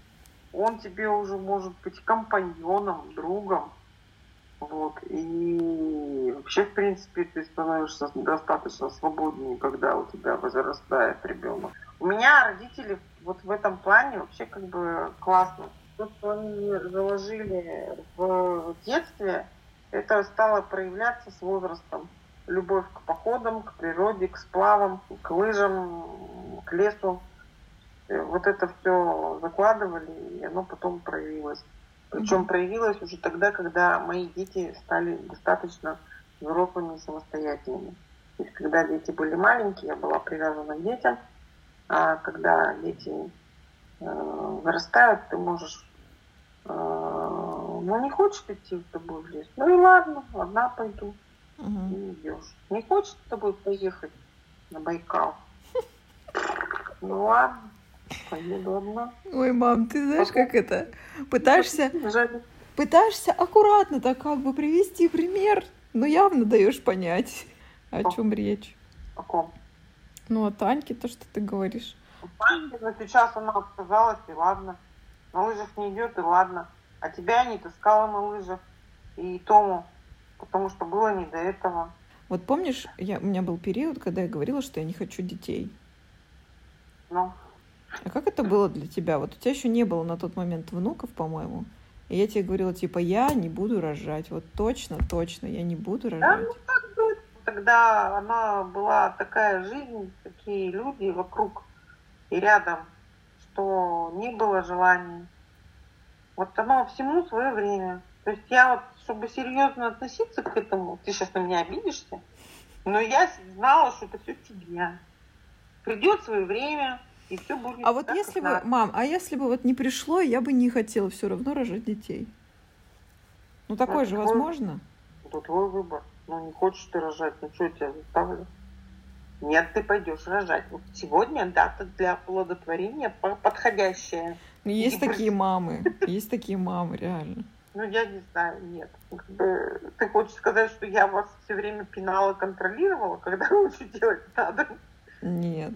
он тебе уже может быть компаньоном, другом, вот. И вообще, в принципе, ты становишься достаточно свободнее, когда у тебя возрастает ребенок. У меня родители вот в этом плане вообще как бы классно. То, что они заложили в детстве, это стало проявляться с возрастом. Любовь к походам, к природе, к сплавам, к лыжам, к лесу. Вот это все закладывали, и оно потом проявилось. Причем проявилось уже тогда, когда мои дети стали достаточно взрослыми и самостоятельными. То есть, когда дети были маленькие, я была привязана к детям, а когда дети э, вырастают, ты можешь, э, ну не хочешь идти с тобой в лес, ну и ладно, одна пойду. Мгм. и идешь. Не хочет с тобой поехать на Байкал? [laughs] Ну ладно, поеду одна. Ой, мам, ты знаешь, как это? Пытаешься, Жаль. пытаешься аккуратно так как бы привести пример, но явно даешь понять, о чем речь. О ком? Ну, о Таньке, то, что ты говоришь. Паньки, но сейчас она отказалась, и ладно. На лыжах не идет, и ладно. А тебя не таскала на лыжах. И Тому, потому что было не до этого. Вот помнишь, я, у меня был период, когда я говорила, что я не хочу детей. Ну, А как это было для тебя? Вот у тебя еще не было на тот момент внуков, по-моему. И я тебе говорила, типа, я не буду рожать. Вот точно, точно, я не буду да, рожать. ну так было. Тогда она была такая жизнь, такие люди вокруг и рядом, что не было желания. Вот оно всему свое время. То есть я вот, чтобы серьезно относиться к этому, ты сейчас на меня обидишься, но я знала, что это все фигня. Придет свое время, и все будет. А вот так, если бы, надо. мам, а если бы вот не пришло, я бы не хотела все равно рожать детей. Ну, такое Это же твой- возможно. Это твой выбор. Ну, не хочешь ты рожать, ну что я тебя заставлю? Нет, ты пойдешь рожать. Вот сегодня дата для оплодотворения по- подходящая. Ну, есть Иди такие мамы, есть такие мамы, реально. Ну, я не знаю, нет. Ты хочешь сказать, что я вас все время пинала, контролировала, когда [laughs] лучше делать надо? Нет.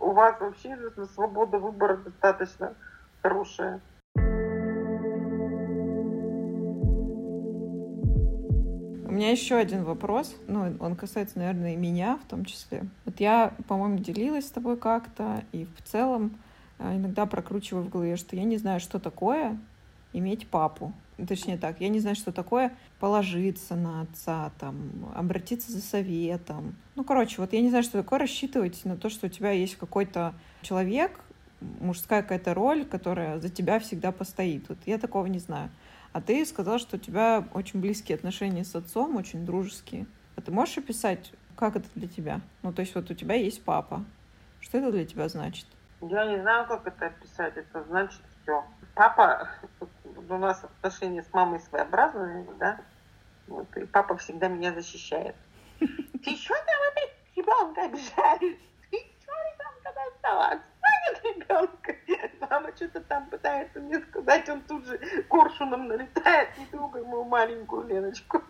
У вас вообще свобода выбора достаточно хорошая. У меня еще один вопрос, ну, он касается, наверное, и меня в том числе. Вот я, по-моему, делилась с тобой как-то, и в целом а, иногда прокручиваю в голове, что я не знаю, что такое иметь папу. Точнее так, я не знаю, что такое положиться на отца, там, обратиться за советом. Ну, короче, вот я не знаю, что такое рассчитывать на то, что у тебя есть какой-то человек, мужская какая-то роль, которая за тебя всегда постоит. Вот я такого не знаю. А ты сказал, что у тебя очень близкие отношения с отцом, очень дружеские. А ты можешь описать, как это для тебя? Ну, то есть вот у тебя есть папа. Что это для тебя значит? Я не знаю, как это описать. Это значит все. Папа, у нас отношения с мамой своеобразные, да? Вот, и папа всегда меня защищает. Ты что там опять ребенка обижаешь? Ты что ребенка достала? Отстань от ребенка. Мама что-то там пытается мне сказать, он тут же коршуном налетает, не трогай мою маленькую Леночку.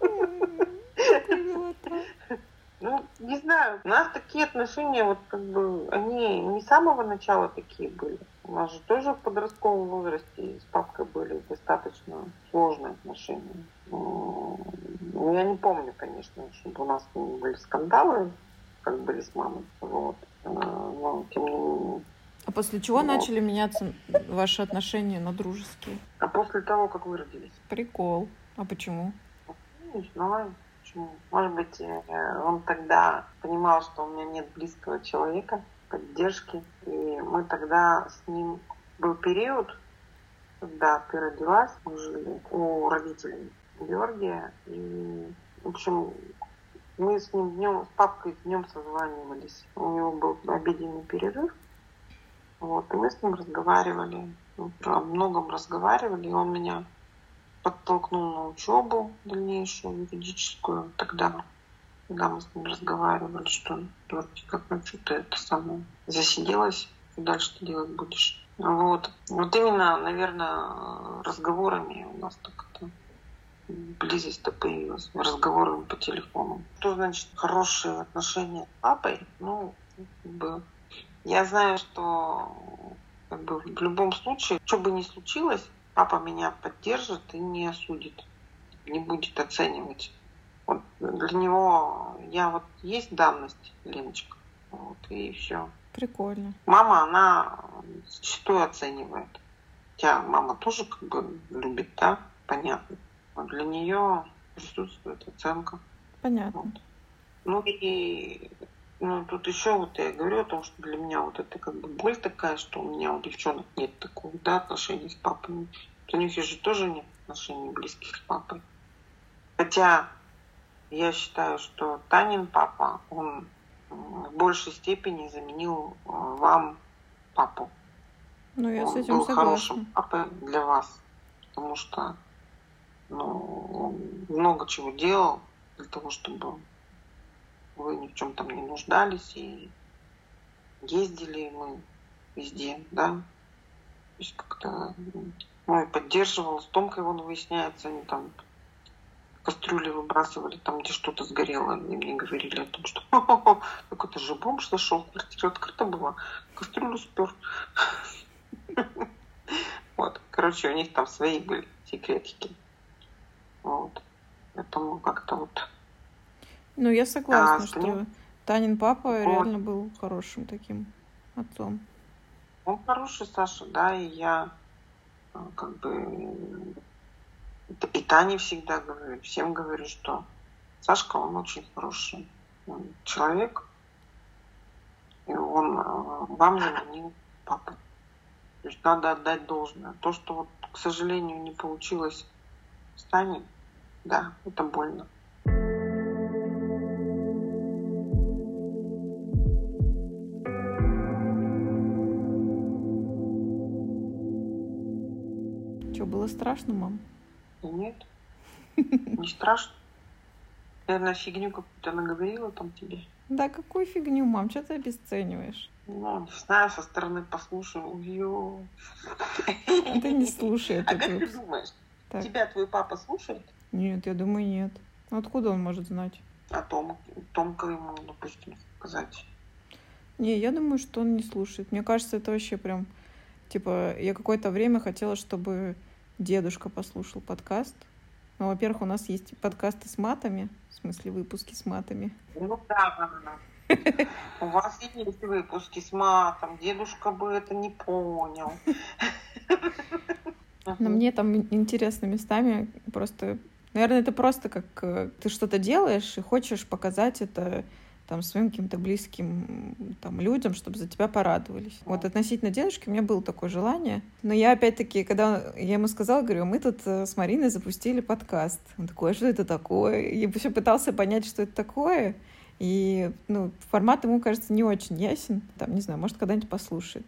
Ну, не знаю. У нас такие отношения, вот как бы, они не с самого начала такие были. У нас же тоже в подростковом возрасте с папкой были достаточно сложные отношения. Ну, я не помню, конечно, чтобы у нас были скандалы, как были с мамой. Вот. А, Но, тем не менее. А после чего Ну. начали меняться ваши отношения на дружеские? А после того, как вы родились? Прикол. А почему? Ну, Не знаю, почему. Может быть, э, он тогда понимал, что у меня нет близкого человека, поддержки. И мы тогда с ним был период, когда ты родилась, мы жили у родителей Георгия. И, в общем, мы с ним днем, с папкой днем созванивались. У него был обеденный перерыв. Вот, и мы с ним разговаривали, ну, о многом разговаривали, и он меня подтолкнул на учебу дальнейшую, юридическую тогда, когда мы с ним разговаривали, что вроде как, ну что ты это самое, засиделась, и дальше ты делать будешь. Вот. Вот именно, наверное, разговорами у нас так это близость-то появилась, разговорами по телефону. Что значит хорошие отношения с папой? Ну, как бы, я знаю, что как бы, в любом случае, что бы ни случилось, папа меня поддержит и не осудит, не будет оценивать. Вот для него я вот есть данность, Леночка, вот, и все. Прикольно. Мама, она зачастую оценивает. Хотя мама тоже как бы любит, да, понятно. Но для нее присутствует оценка. Понятно. Вот. Ну и ну, тут еще вот я говорю о том, что для меня вот это как бы боль такая, что у меня у девчонок нет такого, да, отношений с папой. У них же тоже нет отношений близких с папой. Хотя я считаю, что Танин папа, он в большей степени заменил э, вам папу. Ну, я с Он этим был хорошим согласна. папой для вас, потому что ну, он много чего делал для того, чтобы вы ни в чем там не нуждались и ездили мы везде, да. То есть как-то ну, и поддерживал. С Томкой он выясняется, они там кастрюли выбрасывали там, где что-то сгорело. И мне говорили о том, что так это же бомж зашел, квартира открыта была, кастрюлю спер. [laughs] Вот, короче, у них там свои были секретики. Вот. Поэтому как-то вот... Ну, я согласна, а, что. Танин папа реально был хорошим таким отцом. Он хороший, Саша, да, и я а, как бы и Тане всегда говорю, всем говорю, что Сашка, он очень хороший человек, и он а, вам заменил папу. То есть надо отдать должное. То, что вот, к сожалению, не получилось с Таней, да, это больно. Что, было страшно, мам? Нет, не страшно. Наверное, фигню какую-то наговорила там тебе. Да какую фигню, мам, что ты обесцениваешь? Ну, не знаю, со стороны послушаю. Ё. Ты не слушай. А как ты думаешь, так. тебя твой папа слушает? Нет, я думаю, нет. Откуда он может знать? А Том, Томка ему, допустим, сказать. Не, я думаю, что он не слушает. Мне кажется, это вообще прям... Типа, я какое-то время хотела, чтобы дедушка послушал подкаст. Ну, во-первых, у нас есть подкасты с матами, в смысле выпуски с матами. Ну да, у вас есть выпуски с матом, дедушка бы это не понял. Но мне там интересно местами просто... Наверное, это просто как э, ты что-то делаешь и хочешь показать это там, своим каким-то близким там, людям, чтобы за тебя порадовались. Вот относительно дедушки у меня было такое желание. Но я опять-таки, когда я ему сказала, говорю, мы тут э, с Мариной запустили подкаст. Он такой, а что это такое? И все пытался понять, что это такое. И ну, формат ему, кажется, не очень ясен. Там, не знаю, может, когда-нибудь послушает.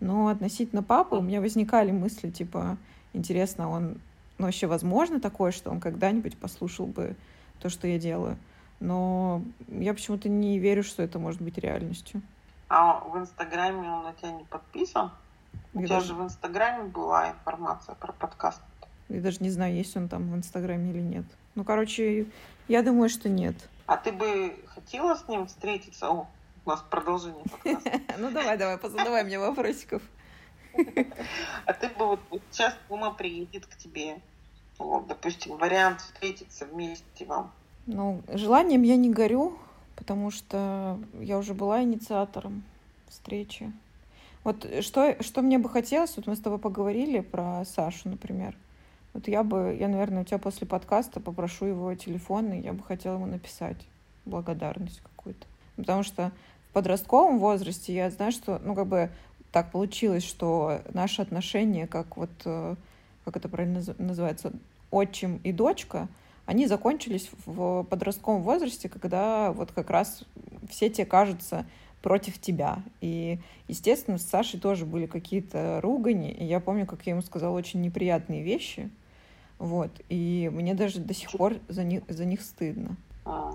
Но относительно папы у меня возникали мысли, типа, интересно, он ну, вообще возможно такое, что он когда-нибудь послушал бы то, что я делаю но я почему-то не верю, что это может быть реальностью. А в Инстаграме он на тебя не подписан? У я тебя даже... же в Инстаграме была информация про подкаст. Я даже не знаю, есть он там в Инстаграме или нет. Ну, короче, я думаю, что нет. А ты бы хотела с ним встретиться? О, у нас продолжение подкаста. [laughs] Ну, давай, давай, позадавай мне вопросиков. [laughs] А ты бы вот сейчас Ума приедет к тебе. Вот, допустим, вариант встретиться вместе вам ну, желанием я не горю, потому что я уже была инициатором встречи. Вот что, что мне бы хотелось, вот мы с тобой поговорили про Сашу, например. Вот я бы, я, наверное, у тебя после подкаста попрошу его телефон, и я бы хотела ему написать благодарность какую-то. Потому что в подростковом возрасте я знаю, что, ну, как бы так получилось, что наши отношения, как вот, э, как это правильно называется, отчим и дочка — они закончились в подростковом возрасте, когда вот как раз все те кажутся против тебя. И, естественно, с Сашей тоже были какие-то ругани. И я помню, как я ему сказала очень неприятные вещи. Вот. И мне даже до сих пор за них, за них стыдно. А.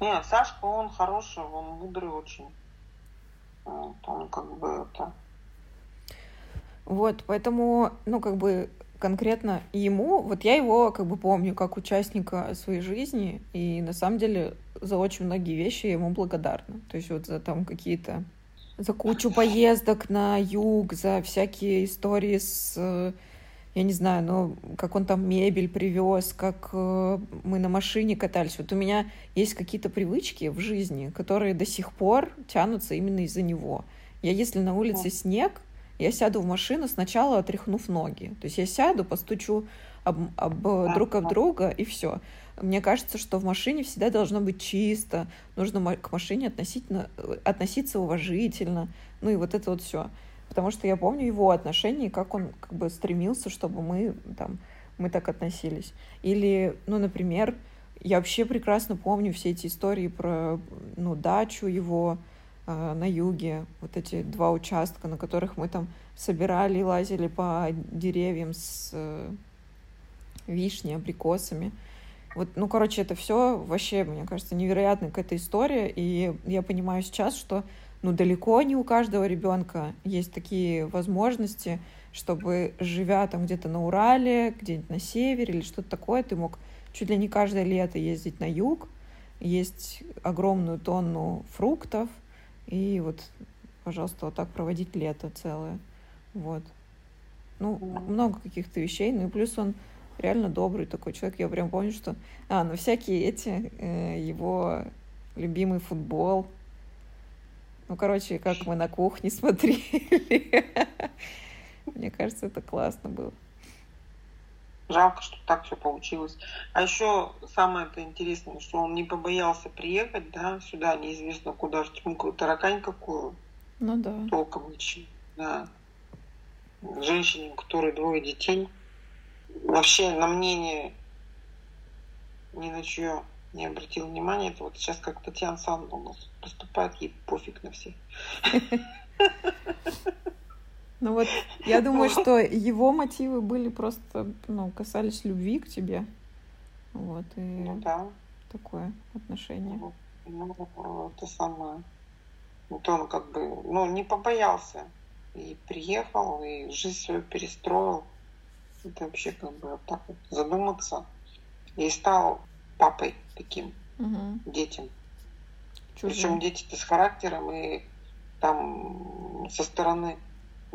Нет, Сашка, он хороший, он мудрый очень. Вот, он как бы это... Вот, поэтому, ну, как бы конкретно ему, вот я его как бы помню как участника своей жизни, и на самом деле за очень многие вещи я ему благодарна. То есть вот за там какие-то за кучу поездок на юг, за всякие истории с я не знаю, ну, как он там мебель привез, как э, мы на машине катались. Вот у меня есть какие-то привычки в жизни, которые до сих пор тянутся именно из-за него. Я, если на улице снег, я сяду в машину сначала отряхнув ноги. То есть я сяду, постучу об, об друг об друга и все. Мне кажется, что в машине всегда должно быть чисто, нужно к машине относительно, относиться уважительно, ну и вот это вот все. Потому что я помню его отношения, как он как бы стремился, чтобы мы там мы так относились. Или, ну, например, я вообще прекрасно помню все эти истории про ну, дачу его, Э, на юге, вот эти два участка, на которых мы там собирали и лазили по деревьям с э, вишней, абрикосами. Вот, ну, короче, это все вообще, мне кажется, невероятная какая-то история. И я понимаю сейчас, что ну, далеко не у каждого ребенка есть такие возможности, чтобы, живя там где-то на Урале, где-нибудь на севере или что-то такое, ты мог чуть ли не каждое лето ездить на юг, есть огромную тонну фруктов, и вот, пожалуйста, вот так проводить лето целое. Вот. Ну, много каких-то вещей. Ну и плюс он реально добрый такой человек. Я прям помню, что... А, ну всякие эти, э, его любимый футбол. Ну, короче, как мы на кухне [laughs] смотрели. Мне кажется, это классно было. Жалко, что так все получилось. А еще самое это интересное, что он не побоялся приехать, да, сюда неизвестно куда, в тьму таракань какую. Ну да. Толком ничего. Да. Женщине, у которой двое детей. Вообще на мнение ни на чье не обратил внимания. Это вот сейчас как Татьяна Санна у нас поступает, ей пофиг на всех. [laughs] Ну вот, я думаю, [laughs] что его мотивы были просто, ну, касались любви к тебе. Вот, и ну, да. такое отношение. Ну, ну, это самое. Вот он как бы, ну, не побоялся. И приехал, и жизнь свою перестроил. Это вообще как бы вот так вот задуматься. И стал папой таким угу. детям. Причем дети-то с характером и там со стороны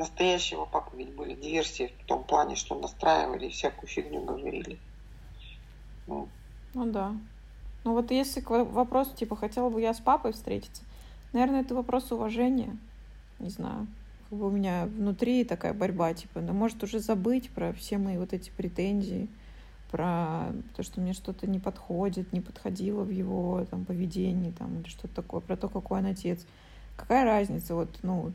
настоящего папы ведь были диверсии в том плане, что настраивали и всякую фигню говорили. Ну. ну да. Ну вот если к вопросу, типа, хотела бы я с папой встретиться, наверное, это вопрос уважения. Не знаю. Как бы у меня внутри такая борьба, типа, ну, может уже забыть про все мои вот эти претензии, про то, что мне что-то не подходит, не подходило в его там поведении, там, или что-то такое, про то, какой он отец. Какая разница, вот, ну,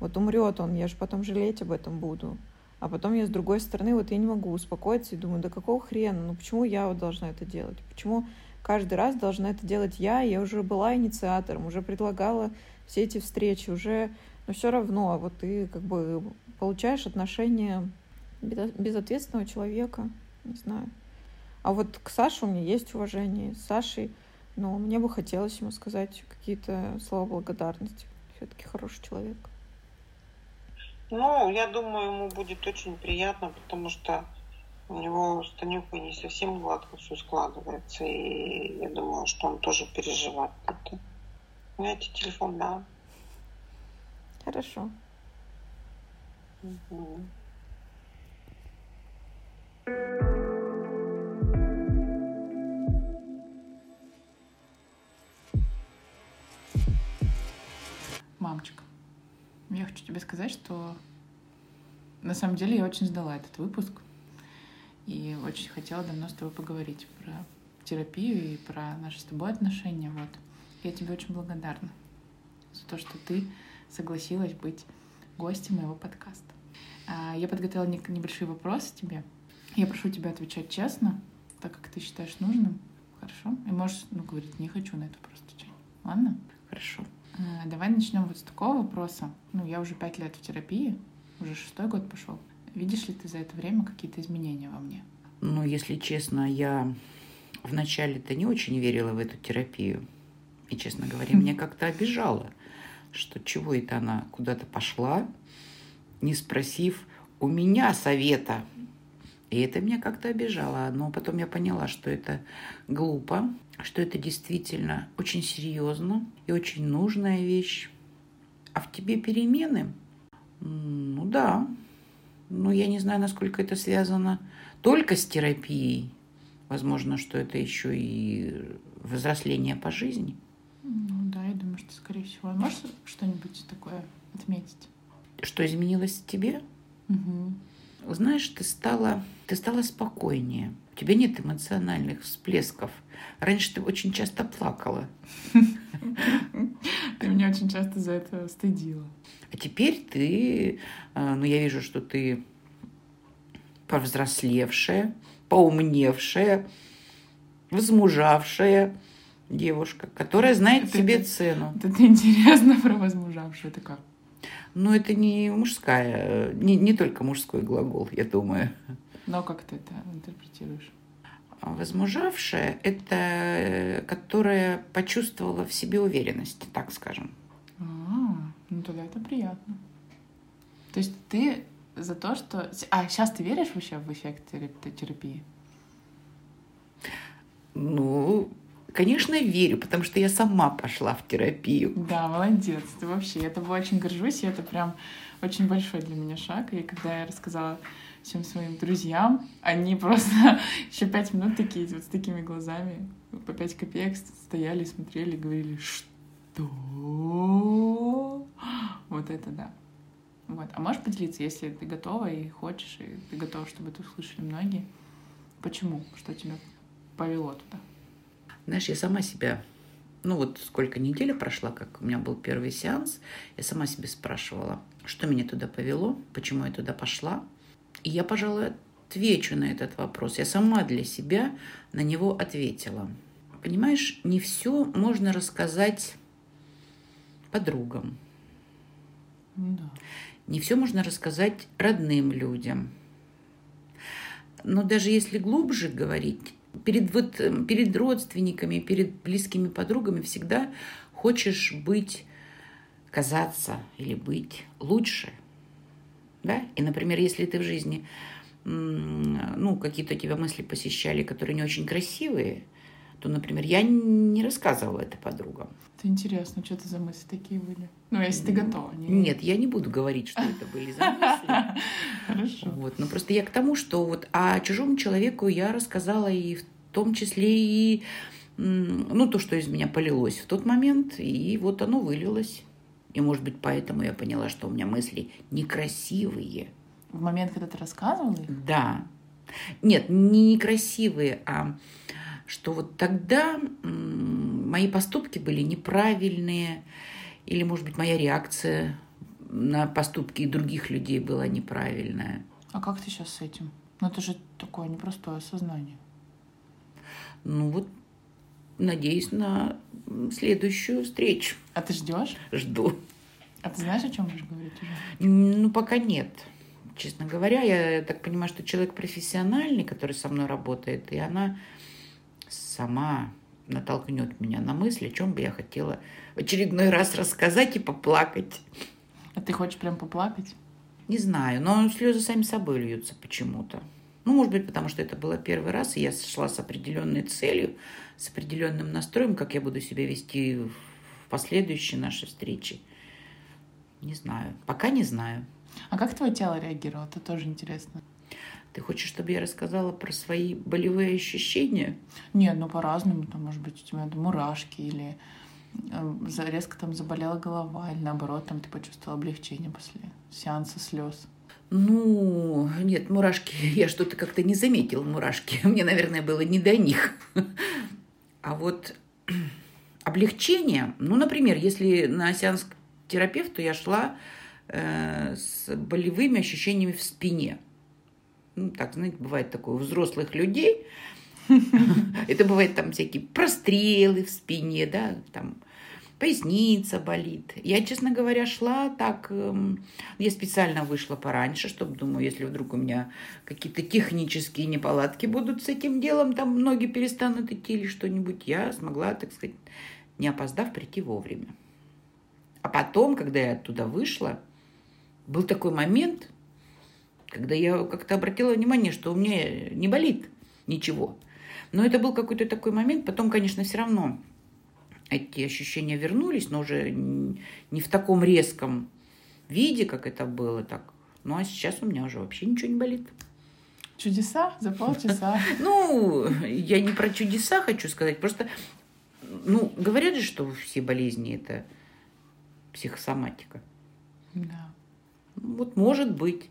вот умрет он, я же потом жалеть об этом буду. А потом я с другой стороны, вот я не могу успокоиться и думаю, да какого хрена, ну почему я вот должна это делать? Почему каждый раз должна это делать я? Я уже была инициатором, уже предлагала все эти встречи, уже, но все равно, а вот ты как бы получаешь отношение безответственного человека, не знаю. А вот к Саше у меня есть уважение. С Сашей, но мне бы хотелось ему сказать какие-то слова благодарности. Все-таки хороший человек. Ну, я думаю, ему будет очень приятно, потому что у него с Танюкой не совсем гладко все складывается, и я думаю, что он тоже переживает это. Эти телефон, да. Хорошо. Угу. Мамочка. Я хочу тебе сказать, что на самом деле я очень ждала этот выпуск и очень хотела давно с тобой поговорить про терапию и про наши с тобой отношения. Вот. Я тебе очень благодарна за то, что ты согласилась быть гостем моего подкаста. А, я подготовила небольшие вопросы тебе. Я прошу тебя отвечать честно, так как ты считаешь нужным. Хорошо? И можешь ну, говорить, не хочу на это просто отвечать. Ладно? Хорошо. Э, давай начнем вот с такого вопроса. Ну, я уже пять лет в терапии, уже шестой год пошел. Видишь ли ты за это время какие-то изменения во мне? Ну, если честно, я вначале-то не очень верила в эту терапию. И, честно говоря, меня как-то обижало, что чего это она куда-то пошла, не спросив у меня совета. И это меня как-то обижало. Но потом я поняла, что это глупо, что это действительно очень серьезно и очень нужная вещь. А в тебе перемены? Ну да. Ну, я не знаю, насколько это связано только с терапией. Возможно, что это еще и взросление по жизни. Ну да, я думаю, что, скорее всего. Можешь что-нибудь такое отметить? Что изменилось в тебе? Угу. Знаешь, ты стала, ты стала спокойнее. У тебя нет эмоциональных всплесков. Раньше ты очень часто плакала. Ты меня очень часто за это стыдила. А теперь ты, а, ну я вижу, что ты повзрослевшая, поумневшая, возмужавшая девушка, которая знает это, себе цену. Это, это интересно про возмужавшую, это как? Ну, это не мужская, не, не только мужской глагол, я думаю. Но как ты это интерпретируешь? возмужавшая – это которая почувствовала в себе уверенность, так скажем. А, ну тогда это приятно. То есть ты за то, что... А сейчас ты веришь вообще в эффект терапии? Ну, конечно, верю, потому что я сама пошла в терапию. Да, молодец. Ты вообще, я тобой очень горжусь, и это прям очень большой для меня шаг. И когда я рассказала всем своим друзьям, они просто [laughs] еще пять минут такие, вот с такими глазами, по пять копеек стояли, смотрели, говорили, что? [gasps] Вот это да. Вот. А можешь поделиться, если ты готова и хочешь, и ты готова, чтобы это услышали многие? Почему? Что тебя повело туда? Знаешь, я сама себя ну вот сколько неделя прошла, как у меня был первый сеанс, я сама себе спрашивала, что меня туда повело, почему я туда пошла. И я, пожалуй, отвечу на этот вопрос. Я сама для себя на него ответила. Понимаешь, не все можно рассказать подругам. Да. Не все можно рассказать родным людям. Но даже если глубже говорить, перед, вот, эм, перед родственниками, перед близкими подругами всегда хочешь быть, казаться или быть лучше. Да? И, например, если ты в жизни, ну, какие-то тебя мысли посещали, которые не очень красивые – то, например, я не рассказывала это подругам. Это интересно, что это за мысли такие были? Ну, если ты готова. Не... Нет, я не буду говорить, что это были за мысли. [laughs] Хорошо. Вот, но просто я к тому, что вот о чужому человеку я рассказала и в том числе и ну, то, что из меня полилось в тот момент, и вот оно вылилось. И, может быть, поэтому я поняла, что у меня мысли некрасивые. В момент, когда ты рассказывала их? Да. Нет, не некрасивые, а что вот тогда мои поступки были неправильные, или, может быть, моя реакция на поступки других людей была неправильная. А как ты сейчас с этим? Ну, это же такое непростое осознание. Ну вот, надеюсь на следующую встречу. А ты ждешь? Жду. А ты знаешь, о чем будешь говорить уже? Ну, пока нет. Честно говоря, я так понимаю, что человек профессиональный, который со мной работает, и она сама натолкнет меня на мысль, о чем бы я хотела в очередной раз рассказать и поплакать. А ты хочешь прям поплакать? Не знаю, но слезы сами собой льются почему-то. Ну, может быть, потому что это было первый раз, и я шла с определенной целью, с определенным настроем, как я буду себя вести в последующие наши встречи. Не знаю. Пока не знаю. А как твое тело реагировало? Это тоже интересно. Ты хочешь, чтобы я рассказала про свои болевые ощущения? Нет, ну по-разному. Там, может быть, у тебя там, мурашки или э, резко там заболела голова, или наоборот, там ты почувствовала облегчение после сеанса слез. Ну, нет, мурашки, [laughs] я что-то как-то не заметила мурашки. [laughs] Мне, наверное, было не до них. [laughs] А вот [clears throat] облегчение, ну, например, если на сеанс к терапевту я шла э, с болевыми ощущениями в спине – ну, так, знаете, бывает такое у взрослых людей, это бывает там всякие прострелы в спине, да, там поясница болит. Я, честно говоря, шла так, эм, я специально вышла пораньше, чтобы, думаю, если вдруг у меня какие-то технические неполадки будут с этим делом, там ноги перестанут идти или что-нибудь, я смогла, так сказать, не опоздав, прийти вовремя. А потом, когда я оттуда вышла, был такой момент, когда я как-то обратила внимание, что у меня не болит ничего. Но это был какой-то такой момент. Потом, конечно, все равно эти ощущения вернулись, но уже не в таком резком виде, как это было. Так. Ну, а сейчас у меня уже вообще ничего не болит. Чудеса за полчаса. [laughs] Ну, я не про чудеса хочу сказать. Просто, ну, говорят же, что все болезни – это психосоматика. Да. Вот может быть.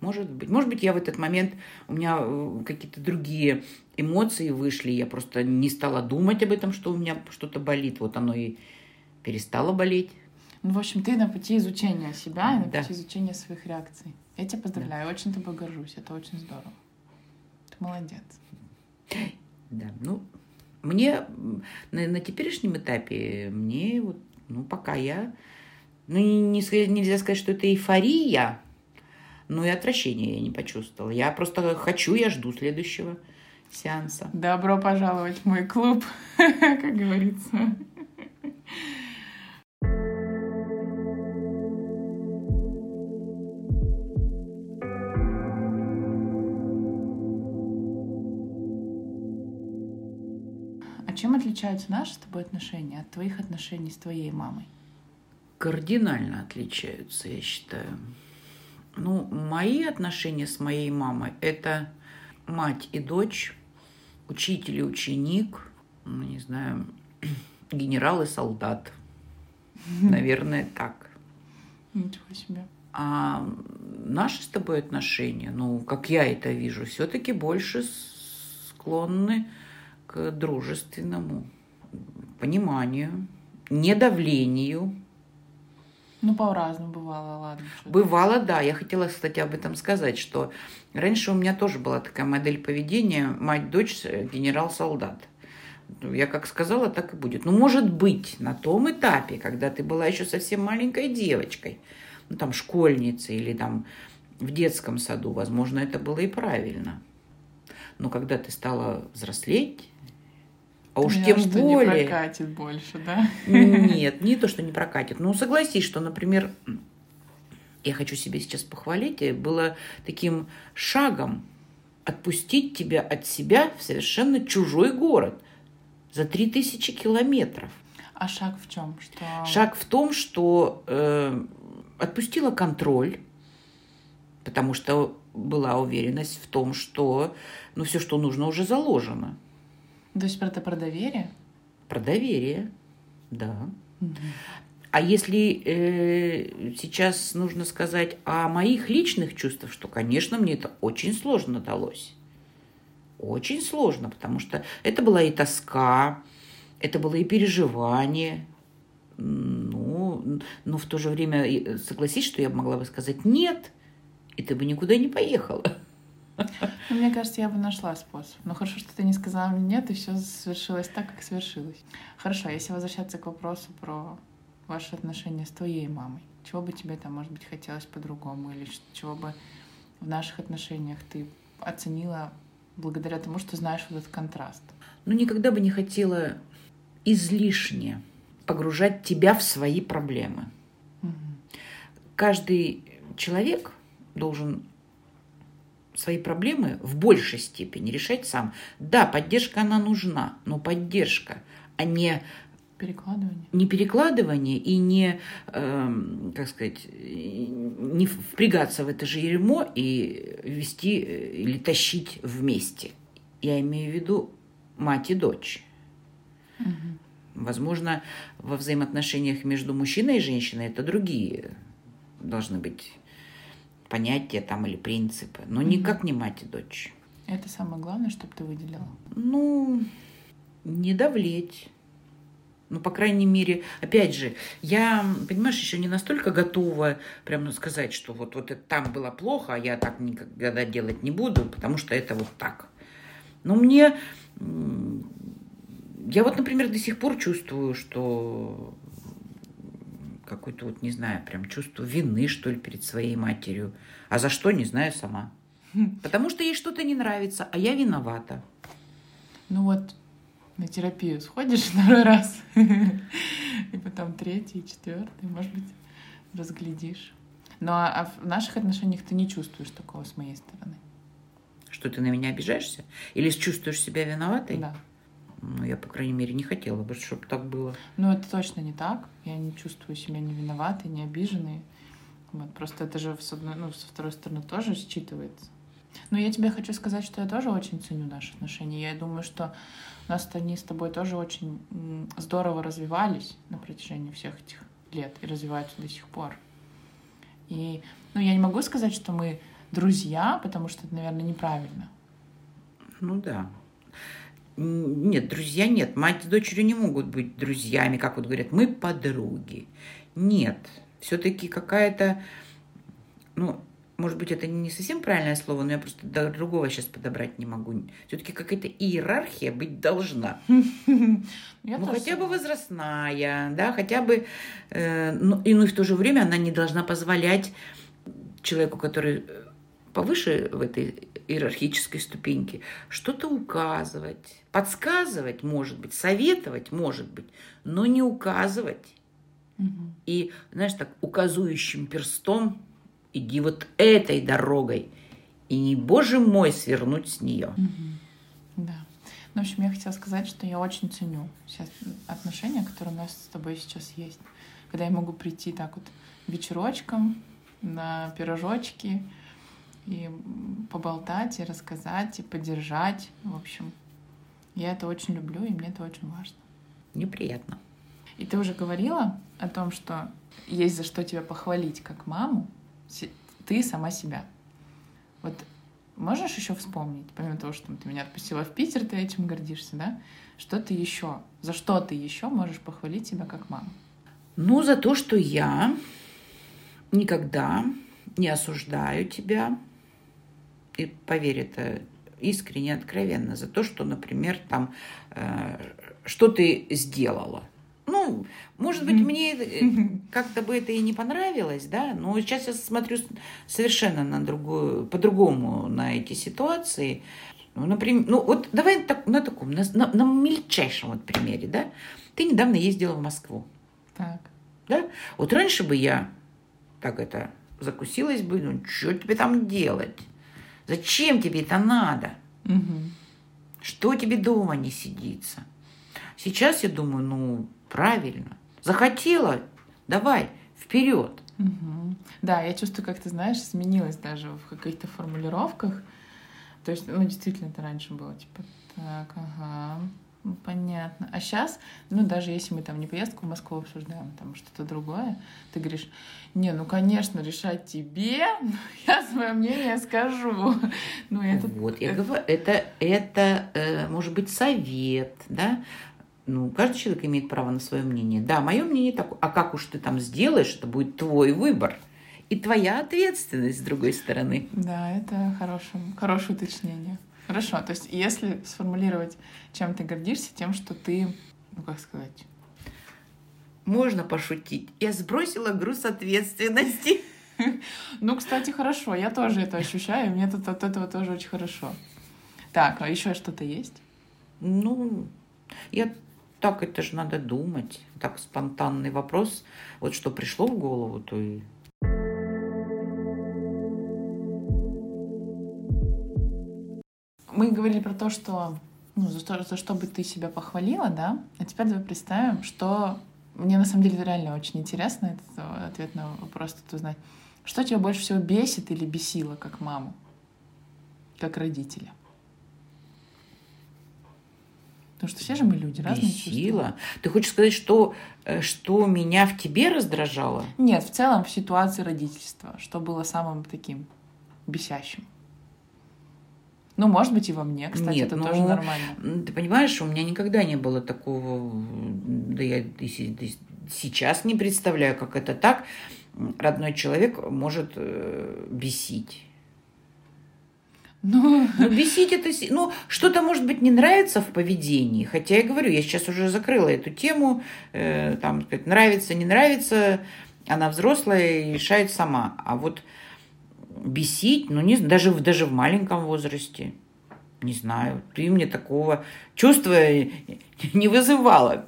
Может быть. Может быть, я в этот момент, у меня э, какие-то другие эмоции вышли, я просто не стала думать об этом, что у меня что-то болит. Вот оно и перестало болеть. Ну, в общем, ты на пути изучения себя и на да. пути изучения своих реакций. Я тебя поздравляю, да. очень тобой горжусь, это очень здорово. Ты молодец. Да, ну, мне на, на теперешнем этапе, мне вот, ну, пока я, ну, не, нельзя сказать, что это эйфория, но и отвращения я не почувствовала. Я просто хочу, я жду следующего сеанса. Добро пожаловать в мой клуб, [laughs] как говорится. А чем отличаются наши с тобой отношения от твоих отношений с твоей мамой? Кардинально отличаются, я считаю. Ну, мои отношения с моей мамой – это мать и дочь, учитель и ученик, ну, не знаю, [clears throat] генерал и солдат. Наверное, так. Ничего себе. А наши с тобой отношения, ну, как я это вижу, все-таки больше склонны к дружественному пониманию, недавлению. Ну, по-разному бывало, ладно. Бывало, да. Я хотела, кстати, об этом сказать, что раньше у меня тоже была такая модель поведения мать-дочь, э, генерал-солдат. Я как сказала, так и будет. Ну, может быть, на том этапе, когда ты была еще совсем маленькой девочкой, ну, там, школьницей или там в детском саду, возможно, это было и правильно. Но когда ты стала взрослеть, а уж тем что более... не прокатит больше, да? Нет, не то, что не прокатит. Ну, согласись, что, например, я хочу себе сейчас похвалить, э, было таким шагом отпустить тебя от себя в совершенно чужой город за 3000 километров. А шаг в чем? Что... Шаг в том, что э, отпустила контроль, потому что была уверенность в том, что ну, все, что нужно, уже заложено. То есть это про доверие? Про доверие, да. А если э, сейчас нужно сказать о моих личных чувствах, что, конечно, мне это очень сложно далось. Очень сложно, потому что это была и тоска, это было и переживание. Ну, но в то же время э, согласись, что я могла бы сказать нет, и ты бы никуда не поехала. Ну, мне кажется, я бы нашла способ. Но хорошо, что ты не сказала мне нет, и все свершилось так, как свершилось. Хорошо, а если возвращаться к вопросу про ваши отношения с твоей мамой, чего бы тебе там, может быть, хотелось по-другому, или чего бы в наших отношениях ты оценила благодаря тому, что знаешь вот этот контраст? Ну, никогда бы не хотела излишне погружать тебя в свои проблемы. Каждый человек должен свои проблемы в большей степени решать сам. Да, поддержка она нужна, но поддержка, а не Перекладывание? не перекладывание и не, эм, как сказать, не впрягаться в это же ермо и вести э, или тащить вместе. Я имею в виду мать и дочь. Возможно, во взаимоотношениях между мужчиной и женщиной это другие должны быть понятия там или принципы, но никак не мать и дочь. Это самое главное, чтобы ты выделила. Ну, не давлеть. Ну, по крайней мере, опять же, я, понимаешь, еще не настолько готова прямо сказать, что вот, вот это там было плохо, а я так никогда делать не буду, потому что это вот так. Но мне... Я вот, например, до сих пор чувствую, что какое-то вот, не знаю, прям чувство вины, что ли, перед своей матерью. А за что, не знаю сама. [laughs] Потому что ей что-то не нравится, а я виновата. Ну вот, на терапию сходишь [laughs] второй раз, и потом третий, четвертый, может быть, разглядишь. Ну а, а в наших отношениях ты не чувствуешь такого с моей стороны. Что ты на меня обижаешься? Или чувствуешь себя виноватой? Да. Ну, я, по крайней мере, не хотела бы, чтобы так было. Ну это точно не так. Я не чувствую себя не виноватой, не обиженной. Вот, просто это же с одной, ну, со второй стороны тоже считывается. Но я тебе хочу сказать, что я тоже очень ценю наши отношения. Я думаю, что у нас они с тобой тоже очень здорово развивались на протяжении всех этих лет и развиваются до сих пор. И, ну, я не могу сказать, что мы друзья, потому что это, наверное, неправильно. Ну да. Нет, друзья нет. Мать с дочерью не могут быть друзьями, как вот говорят, мы подруги. Нет. Все-таки какая-то, ну, может быть, это не совсем правильное слово, но я просто до другого сейчас подобрать не могу. Все-таки какая-то иерархия быть должна. [laughs] Ну, хотя бы возрастная, да, хотя бы, э, ну, и, ну, и в то же время она не должна позволять человеку, который э, повыше в этой иерархической ступеньки. Что-то указывать, подсказывать, может быть, советовать, может быть, но не указывать. Мгм. И, знаешь, так указующим перстом иди вот этой дорогой. И не, боже мой, свернуть с нее. Мгм. Да. Ну, в общем, я хотела сказать, что я очень ценю сейчас отношения, которые у нас с тобой сейчас есть. Когда я могу прийти так вот вечерочком на пирожочки и поболтать, и рассказать, и поддержать. В общем, я это очень люблю, и мне это очень важно. Неприятно. И ты уже говорила о том, что есть за что тебя похвалить как маму, ты сама себя. Вот можешь еще вспомнить, помимо того, что ты меня отпустила в Питер, ты этим гордишься, да? Что ты еще, за что ты еще можешь похвалить себя как маму? Ну, за то, что я никогда не осуждаю тебя. И поверь, это искренне, откровенно. За то, что, например, там, э, что ты сделала. Ну, может быть, мне э, как-то бы это и не понравилось, да, но сейчас я смотрю совершенно на другую, по-другому на эти ситуации. Ну, например, ну вот давай так, на таком, на, на- на мельчайшем вот примере, да. Ты недавно ездила в Москву. Так. Да? Вот раньше бы я так это закусилась бы, ну что тебе там делать? Зачем тебе это надо? Мгм. Что тебе дома не сидится? Сейчас я думаю, ну, правильно. Захотела? Давай, вперед. Мгм. Да, я чувствую, как ты знаешь, изменилось даже в каких-то формулировках. То есть, ну, действительно, это раньше было типа, так, ага, понятно. А сейчас, ну, даже если мы там не поездку в Москву обсуждаем, там что-то другое, ты говоришь, не, ну, конечно, решать тебе, но [laughs] я свое мнение скажу. Ну, это... вот, я говорю, это, это э, может быть совет, да? Ну, каждый человек имеет право на свое мнение. Да, мое мнение такое. А как уж ты там сделаешь, это будет твой выбор. И твоя ответственность, с другой стороны. Да, это хорошее, хорошее уточнение. Хорошо, то есть если сформулировать, чем ты гордишься, тем, что ты, ну, как сказать, Можно пошутить. Я сбросила груз ответственности. [laughs] Ну, кстати, хорошо, я тоже это ощущаю, мне тут от этого тоже очень хорошо. Так, а еще что-то есть? Ну, я так это же надо думать. Так спонтанный вопрос. Вот что пришло в голову, то и... Мы говорили про то, что ну, за, что, за что бы ты себя похвалила, да? А теперь давай представим, что мне на самом деле реально очень интересно этот э, ответ на вопрос тут узнать. Что тебя больше всего бесит или бесило как маму, как родителя? Потому что все же мы люди, разные чувства. Бесило. Ты хочешь сказать, что, э, что меня в тебе раздражало? Нет, в целом в ситуации родительства, что было самым таким бесящим. Ну, может быть, и во мне, кстати, Нет, это ну, тоже нормально. Ты понимаешь, у меня никогда не было такого, да я и и сейчас не представляю, как это так. Родной человек может э, бесить. Ну, Ну, бесить это... Ну, что-то, может быть, не нравится в поведении. Хотя я говорю, я сейчас уже закрыла эту тему. э, там, сказать, нравится, не нравится. Она взрослая и решает сама. А вот бесить, ну, не, даже, даже в маленьком возрасте. Не знаю. Ты мне такого чувства [laughs] не вызывала.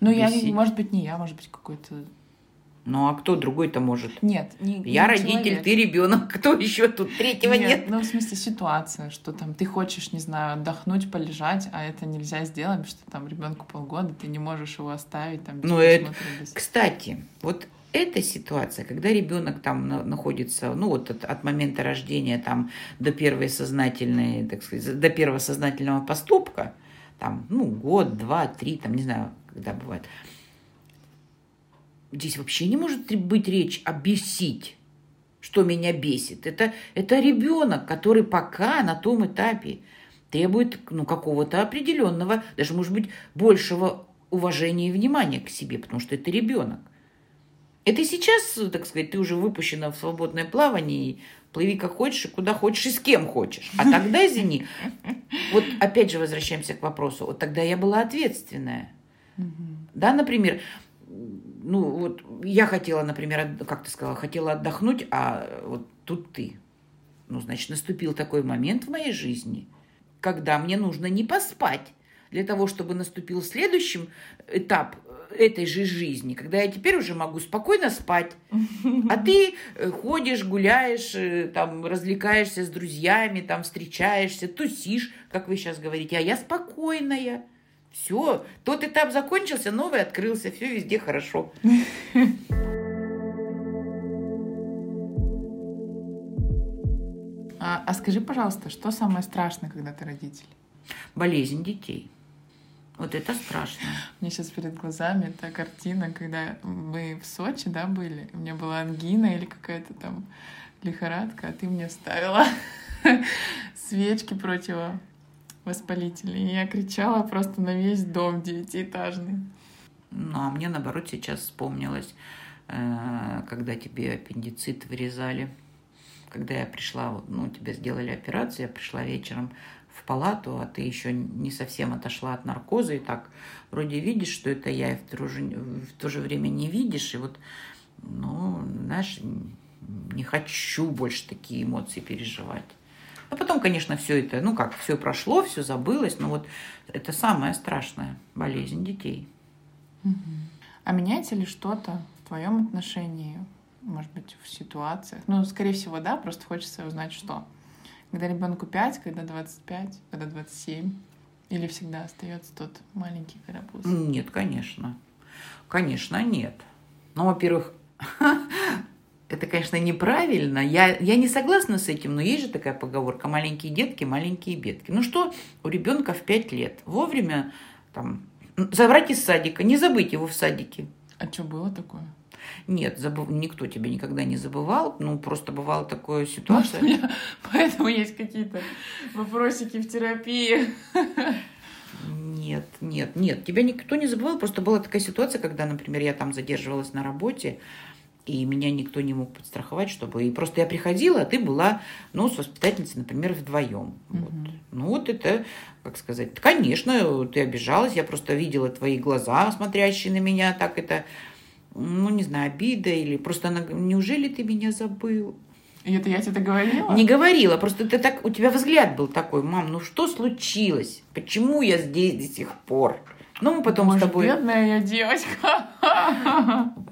ну я, может быть, не я, может быть, какой-то... Ну, а кто другой-то может? Нет, не, Я не родитель, человек. ты ребенок. [laughs] Кто еще тут? Третьего нет. Ну, в смысле, ситуация, что там ты хочешь, не знаю, отдохнуть, полежать, а это нельзя сделать, потому что там ребенку полгода, ты не можешь его оставить там Ну, это- присмотра, без- Кстати, вот эта ситуация, когда ребенок там на- находится, ну вот от, от момента рождения там до первой сознательной, так сказать, до первого сознательного поступка, там, ну, год, два, три, там, не знаю, когда бывает. Здесь вообще не может быть речь о бесить, что меня бесит. Это, это ребенок, который пока на том этапе требует ну, какого-то определенного, даже, может быть, большего уважения и внимания к себе, потому что это ребенок. Это сейчас, так сказать, ты уже выпущена в свободное плавание, и плыви как хочешь, и куда хочешь, и с кем хочешь. А тогда, извини, вот опять же возвращаемся к вопросу, вот тогда я была ответственная. Да, например, ну вот я хотела, например, как ты сказала, хотела отдохнуть, а вот тут ты. Ну, значит, наступил такой момент в моей жизни, когда мне нужно не поспать для того, чтобы наступил следующий этап этой же жизни, когда я теперь уже могу спокойно спать, а ты э, ходишь, гуляешь, э, там, развлекаешься с друзьями, там, встречаешься, тусишь, как вы сейчас говорите, а я спокойная. Все, тот этап закончился, новый открылся, все везде хорошо. А, а скажи, пожалуйста, что самое страшное, когда ты родитель? Болезнь детей. Вот это страшно. Меня сейчас перед глазами та картина, когда мы в Сочи, да, были. У меня была ангина или какая-то там лихорадка, а ты мне ставила [laughs] свечки противовоспалительные. И я кричала просто на весь дом девятиэтажный. Ну, а мне, наоборот, сейчас вспомнилось, э, когда тебе аппендицит вырезали. Когда я пришла, ну, тебе сделали операцию, я пришла вечером в палату, а ты еще не совсем отошла от наркоза, и так вроде видишь, что это я, и в то же, в то же время не видишь, и вот, ну, знаешь, не хочу больше такие эмоции переживать. А потом, конечно, все это, ну как, все прошло, все забылось, но вот это самая страшная болезнь детей. А меняется ли что-то в твоем отношении, может быть, в ситуациях? Ну, скорее всего, да, просто хочется узнать, что. Когда ребенку 5, когда 25, когда 27? Или всегда остается тот маленький карапуз? Нет, конечно. Конечно, нет. Ну, во-первых, [laughs] это, конечно, неправильно. Я, я не согласна с этим, но есть же такая поговорка «маленькие детки, маленькие бедки». Ну что, у ребенка в 5 лет вовремя там, забрать из садика, не забыть его в садике. А что было такое? Нет, забыв... никто тебя никогда не забывал. Ну, просто бывала такая ситуация. Может, у меня [laughs] поэтому есть какие-то вопросики в терапии. Нет, нет, нет. Тебя никто не забывал. Просто была такая ситуация, когда, например, я там задерживалась на работе, и меня никто не мог подстраховать, чтобы... И просто я приходила, а ты была, ну, с воспитательницей, например, вдвоем. Mm-hmm. Вот. Ну, вот это, как сказать, конечно, ты обижалась, я просто видела твои глаза, смотрящие на меня, так это ну, не знаю, обида или просто она, неужели ты меня забыл? И это я тебе это говорила? Не говорила, просто ты так, у тебя взгляд был такой, мам, ну что случилось? Почему я здесь до сих пор? Ну, мы потом Боже, с тобой... бедная я девочка.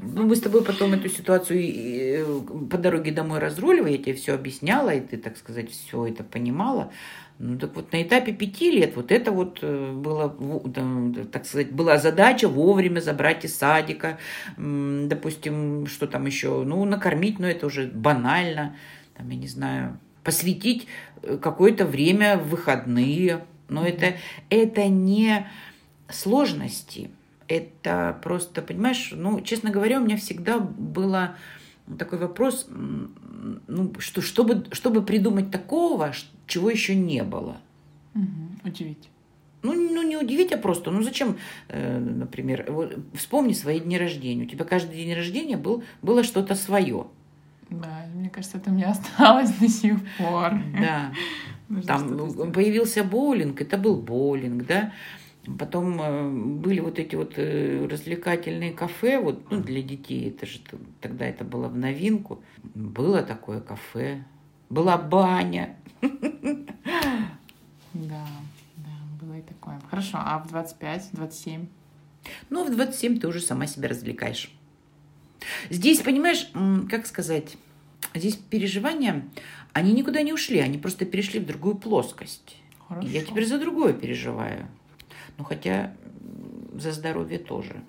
Ну, мы с тобой потом эту ситуацию э, по дороге домой разруливали, я тебе все объясняла, и ты, так сказать, все это понимала. Ну так вот на этапе пяти лет вот это вот э, было, так сказать, была задача вовремя забрать из садика, допустим, что там еще, ну накормить, но это уже банально, там, я не знаю, посвятить э, какое-то время в выходные, но это, это не сложности, это просто, понимаешь, ну, честно говоря, у меня всегда было такой вопрос, ну, что, чтобы, чтобы придумать такого, чего еще не было. Угу. Удивить. Ну, ну, не удивить, а просто, ну, зачем, э, например, вот, вспомни свои дни рождения. У тебя каждый день рождения был, было что-то свое. Да, мне кажется, это мне [laughs] осталось до сих пор. Да. [laughs] Там появился боулинг, это был боулинг, да. Потом э, были вот эти вот э, развлекательные кафе, вот ну, для детей, это же тогда это было в новинку. Было такое кафе, была баня. [laughs] Да, да, было и такое. Хорошо, а в 25, 27? Ну, в 27 ты уже сама себя развлекаешь. Здесь, понимаешь, как сказать, здесь переживания, они никуда не ушли, они просто перешли в другую плоскость. Хорошо. Я теперь за другое переживаю. Ну, хотя за здоровье тоже.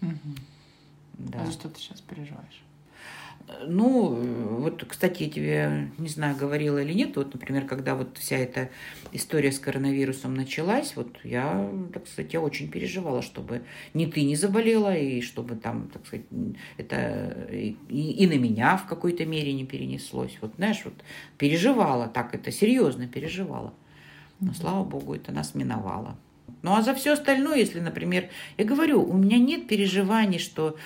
Угу. Да. А за что ты сейчас переживаешь? Ну, вот, кстати, я тебе, не знаю, говорила или нет, вот, например, когда вот вся эта история с коронавирусом началась, вот я, так сказать, я очень переживала, чтобы ни ты не заболела, и чтобы там, так сказать, это и, и на меня в какой-то мере не перенеслось. Вот, знаешь, вот переживала так, это серьезно переживала. Но, слава богу, это нас миновало. Ну а за все остальное, если, например, я говорю, у меня нет переживаний, что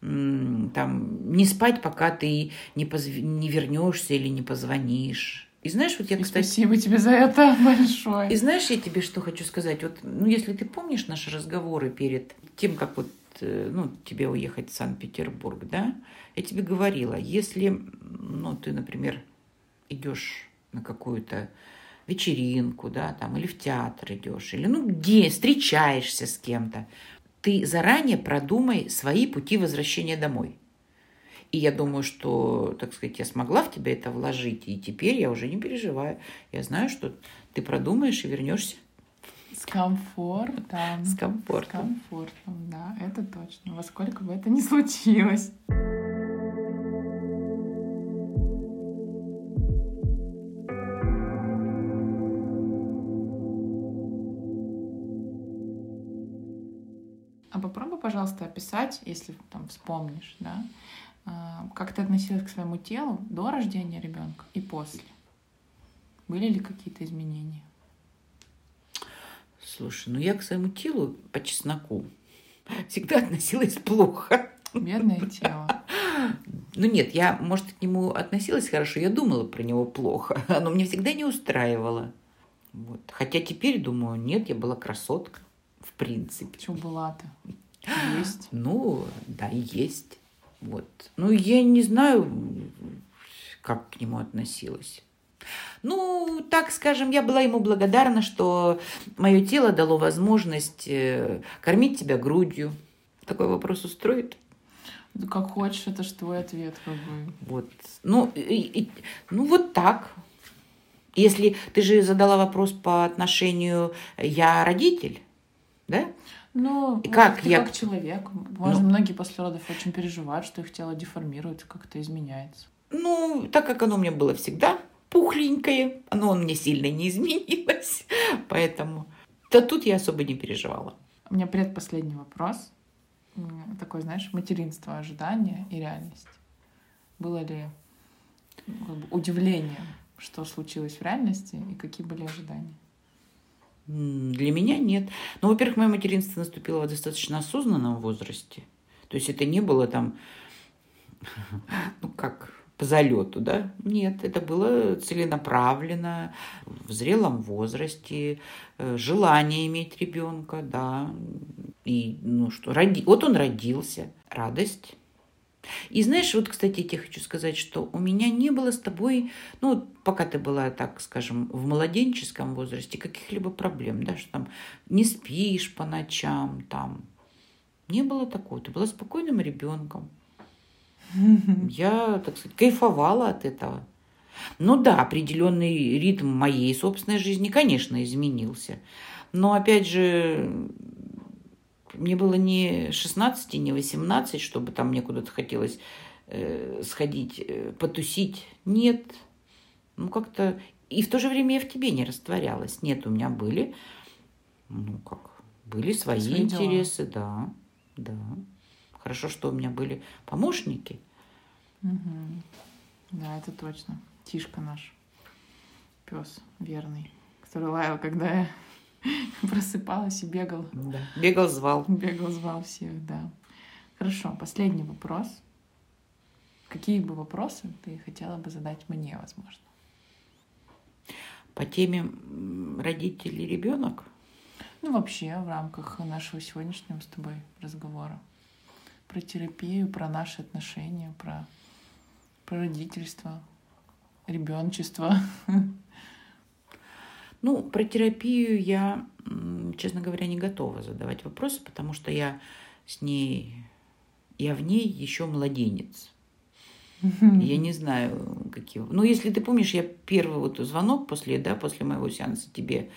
там не спать, пока ты не, позв... не вернешься или не позвонишь. И знаешь, вот я, и кстати... Спасибо тебе за это [laughs] большое. И знаешь, я тебе что хочу сказать? Вот, ну, если ты помнишь наши разговоры перед тем, как вот, э, ну, тебе уехать в Санкт-Петербург, да, я тебе говорила, если, ну, ты, например, идешь на какую-то вечеринку, да, там, или в театр идешь, или, ну, где встречаешься с кем-то, ты заранее продумай свои пути возвращения домой. И я думаю, что, так сказать, я смогла в тебя это вложить, и теперь я уже не переживаю. Я знаю, что ты продумаешь и вернешься. С комфортом. С комфортом. С комфортом, да, это точно. Во сколько бы это ни случилось. Пожалуйста, описать, если там вспомнишь, да, а, как ты относилась к своему телу до рождения ребенка и после? Были ли какие-то изменения? Слушай, ну я к своему телу по чесноку всегда относилась плохо. Бедное тело. Ну нет, я, может, к нему относилась хорошо, я думала про него плохо. [laughs] Оно меня всегда не устраивало. Вот. Хотя теперь думаю, нет, я была красотка, в принципе. Чего была-то? Есть. Ну, да, есть. Вот. Ну, я не знаю, как к нему относилась. Ну, так скажем, я была ему благодарна, что мое тело дало возможность э, кормить тебя грудью. Такой вопрос устроит? Да как хочешь, это же твой ответ, как бы. Вот. Ну, и, и, ну вот так. Если ты же задала вопрос по отношению я родитель, да? Ну, И как я- как человек. Возможно, Ну. многие после родов очень переживают, что их тело деформируется, как-то изменяется. Ну, так как оно у меня было всегда пухленькое, оно у меня сильно не изменилось, [laughs] поэтому... Да тут я особо не переживала. У меня предпоследний вопрос. Такой, знаешь, материнство, ожидания и реальность. Было ли как бы, удивление, что случилось в реальности, и какие были ожидания? Для меня нет. Ну, во-первых, мое материнство наступило в достаточно осознанном возрасте. То есть это не было там, [laughs] ну как, по залету, да? Нет, это было целенаправленно, в зрелом возрасте, э, желание иметь ребенка, да. И, ну что, роди... вот он родился, радость. И знаешь, вот, кстати, я тебе хочу сказать, что у меня не было с тобой, ну, пока ты была, так скажем, в младенческом возрасте, каких-либо проблем, да, что там не спишь по ночам, там. Не было такого. Ты была спокойным ребенком. [laughs] Я, так сказать, кайфовала от этого. Ну да, определенный ритм моей собственной жизни, конечно, изменился. Но опять же, мне было не 16, не 18, чтобы там мне куда-то хотелось э, сходить, э, потусить. Нет. Ну, как-то... И в то же время я в тебе не растворялась. Нет, у меня были, ну, как, были свои, Свои дела. интересы, да, да. Хорошо, что у меня были помощники. Мгм. Да, это точно. Тишка наш. Пес верный, который лаял, когда я [laughs] просыпалась и бегал. Да. Бегал, звал. Бегал, звал всех, да. Хорошо, последний вопрос. Какие бы вопросы ты хотела бы задать мне, возможно? По теме м, родитель и ребенок. Ну, вообще, в рамках нашего сегодняшнего с тобой разговора. Про терапию, про наши отношения, про, про родительство, ребенчество. [laughs] Ну, про терапию я, честно говоря, не готова задавать вопросы, потому что я с ней, я в ней еще младенец. Я не знаю, какие... Ну, если ты помнишь, я первый вот звонок после, да, после моего сеанса тебе,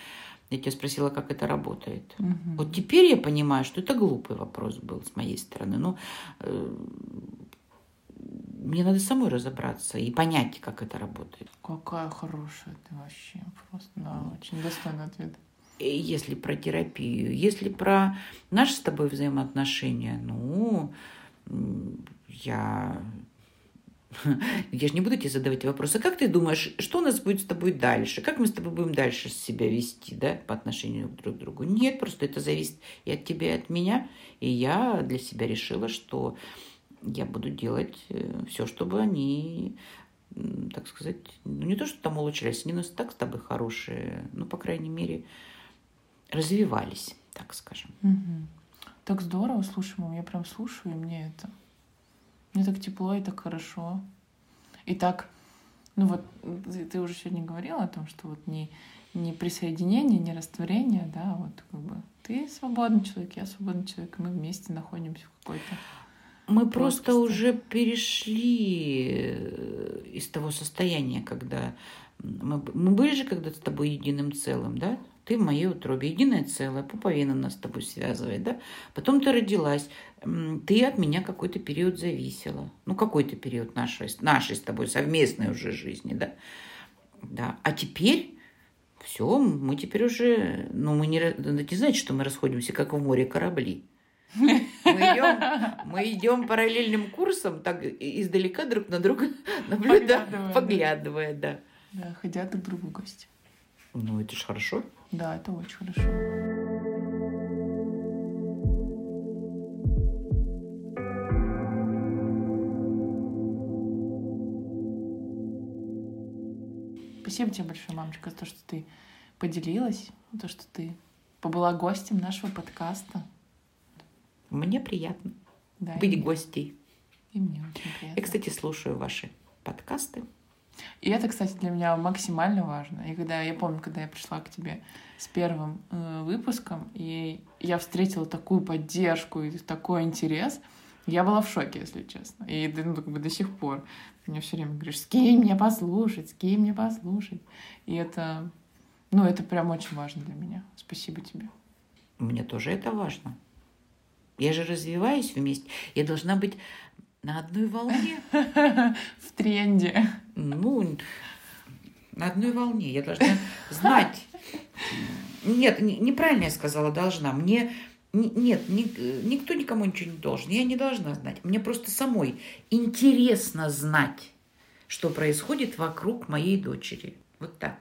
я тебя спросила, как это работает. Мгм. Вот теперь я понимаю, что это глупый вопрос был с моей стороны. Ну, э, мне надо самой разобраться и понять, как это работает. Какая хорошая ты вообще. Просто, да, очень достойный ответ. Если про терапию, если про наши с тобой взаимоотношения, ну, я... [laughs] Я же не буду тебе задавать вопросы. Как ты думаешь, что у нас будет с тобой дальше? Как мы с тобой будем дальше себя вести, да, по отношению друг к другу? Нет, просто это зависит и от тебя, и от меня. И я для себя решила, что я буду делать все, чтобы они, так сказать, ну не то, что там улучшались, они у нас так с тобой хорошие, ну, по крайней мере, развивались, так скажем. Мгм. Так здорово, слушай, мам, я прям слушаю, и мне это... Мне так тепло и так хорошо. И так Ну вот ты, уже сегодня говорила о том, что вот не, не присоединение, не растворение, да, вот как бы ты свободный человек, я свободный человек, мы вместе находимся в какой-то мы просто уже перешли э, из того состояния, когда мы, мы были же когда-то с тобой единым целым, да? Ты в моей утробе, единое целое, пуповина нас с тобой связывает, да? Потом ты родилась, ты от меня какой-то период зависела. Ну, какой-то период нашей, нашей с тобой совместной уже жизни, да? Да. А теперь все, мы теперь уже, ну, мы не, не знаете, что мы расходимся, как в море корабли. Мы идем, мы идем параллельным курсом, так издалека друг на друга [laughs] наблюдая, поглядывая, поглядывая да. Да, ходя друг к другу в гости. Ну, это же хорошо. Да, это очень хорошо. Спасибо тебе большое, мамочка, за то, что ты поделилась, за то, что ты побыла гостем нашего подкаста. Мне приятно да, быть гостей. И мне очень приятно. Я, кстати, слушаю ваши подкасты. И это, кстати, для меня максимально важно. И когда я помню, когда я пришла к тебе с первым э, выпуском, и я встретила такую поддержку и такой интерес, я была в шоке, если честно. И ну, как бы до сих пор мне все время говоришь, с кем мне послушать, с кем мне послушать. И это, ну, это прям очень важно для меня. Спасибо тебе. Мне тоже это важно. Я же развиваюсь вместе. Я должна быть на одной волне. [laughs] В тренде. Ну, на одной волне. Я должна знать. Нет, неправильно я сказала должна. Мне нет, ни, никто никому ничего не должен. Я не должна знать. Мне просто самой интересно знать, что происходит вокруг моей дочери. Вот так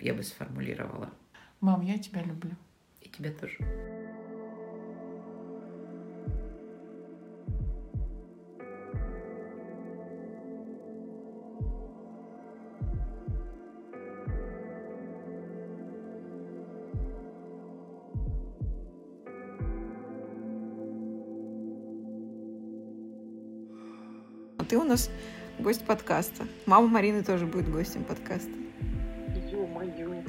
я бы сформулировала. Мам, я тебя люблю. И тебя тоже. Ты у нас гость подкаста. Мама Марины тоже будет гостем подкаста. Ё-моё.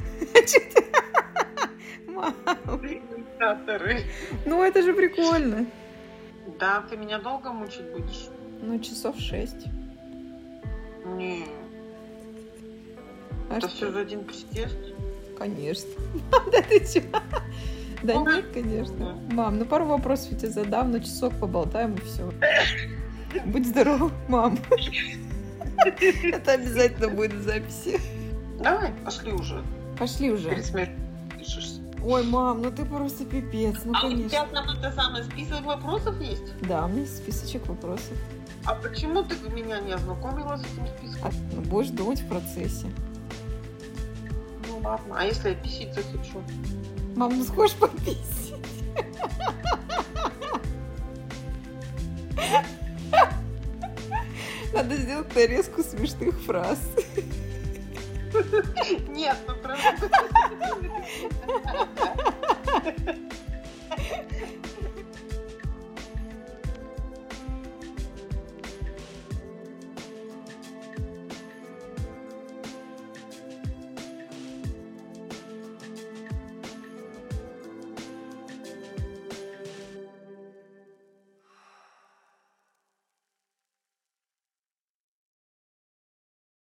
Ну, это же прикольно. Да, ты меня долго мучить будешь? Ну, часов шесть. Не. А это что? все за один присест? Конечно. [laughs] Да ты чё? Да нет, конечно. Мам, ну пару вопросов я тебе задам, на часок поболтаем и все. Будь здоров, мам. [laughs] Это обязательно будет в записи. Давай, пошли уже. Пошли уже. Ой, мам, ну ты просто пипец. Ну, а конечно. у тебя там это самое список вопросов есть? Да, у меня есть списочек вопросов. А почему ты меня не ознакомила с этим списком? А, ну, будешь думать в процессе. Ну ладно, а если я писить захочу? Мам, ну схож пописить. [laughs] Надо сделать нарезку смешных фраз. Нет, ну правда.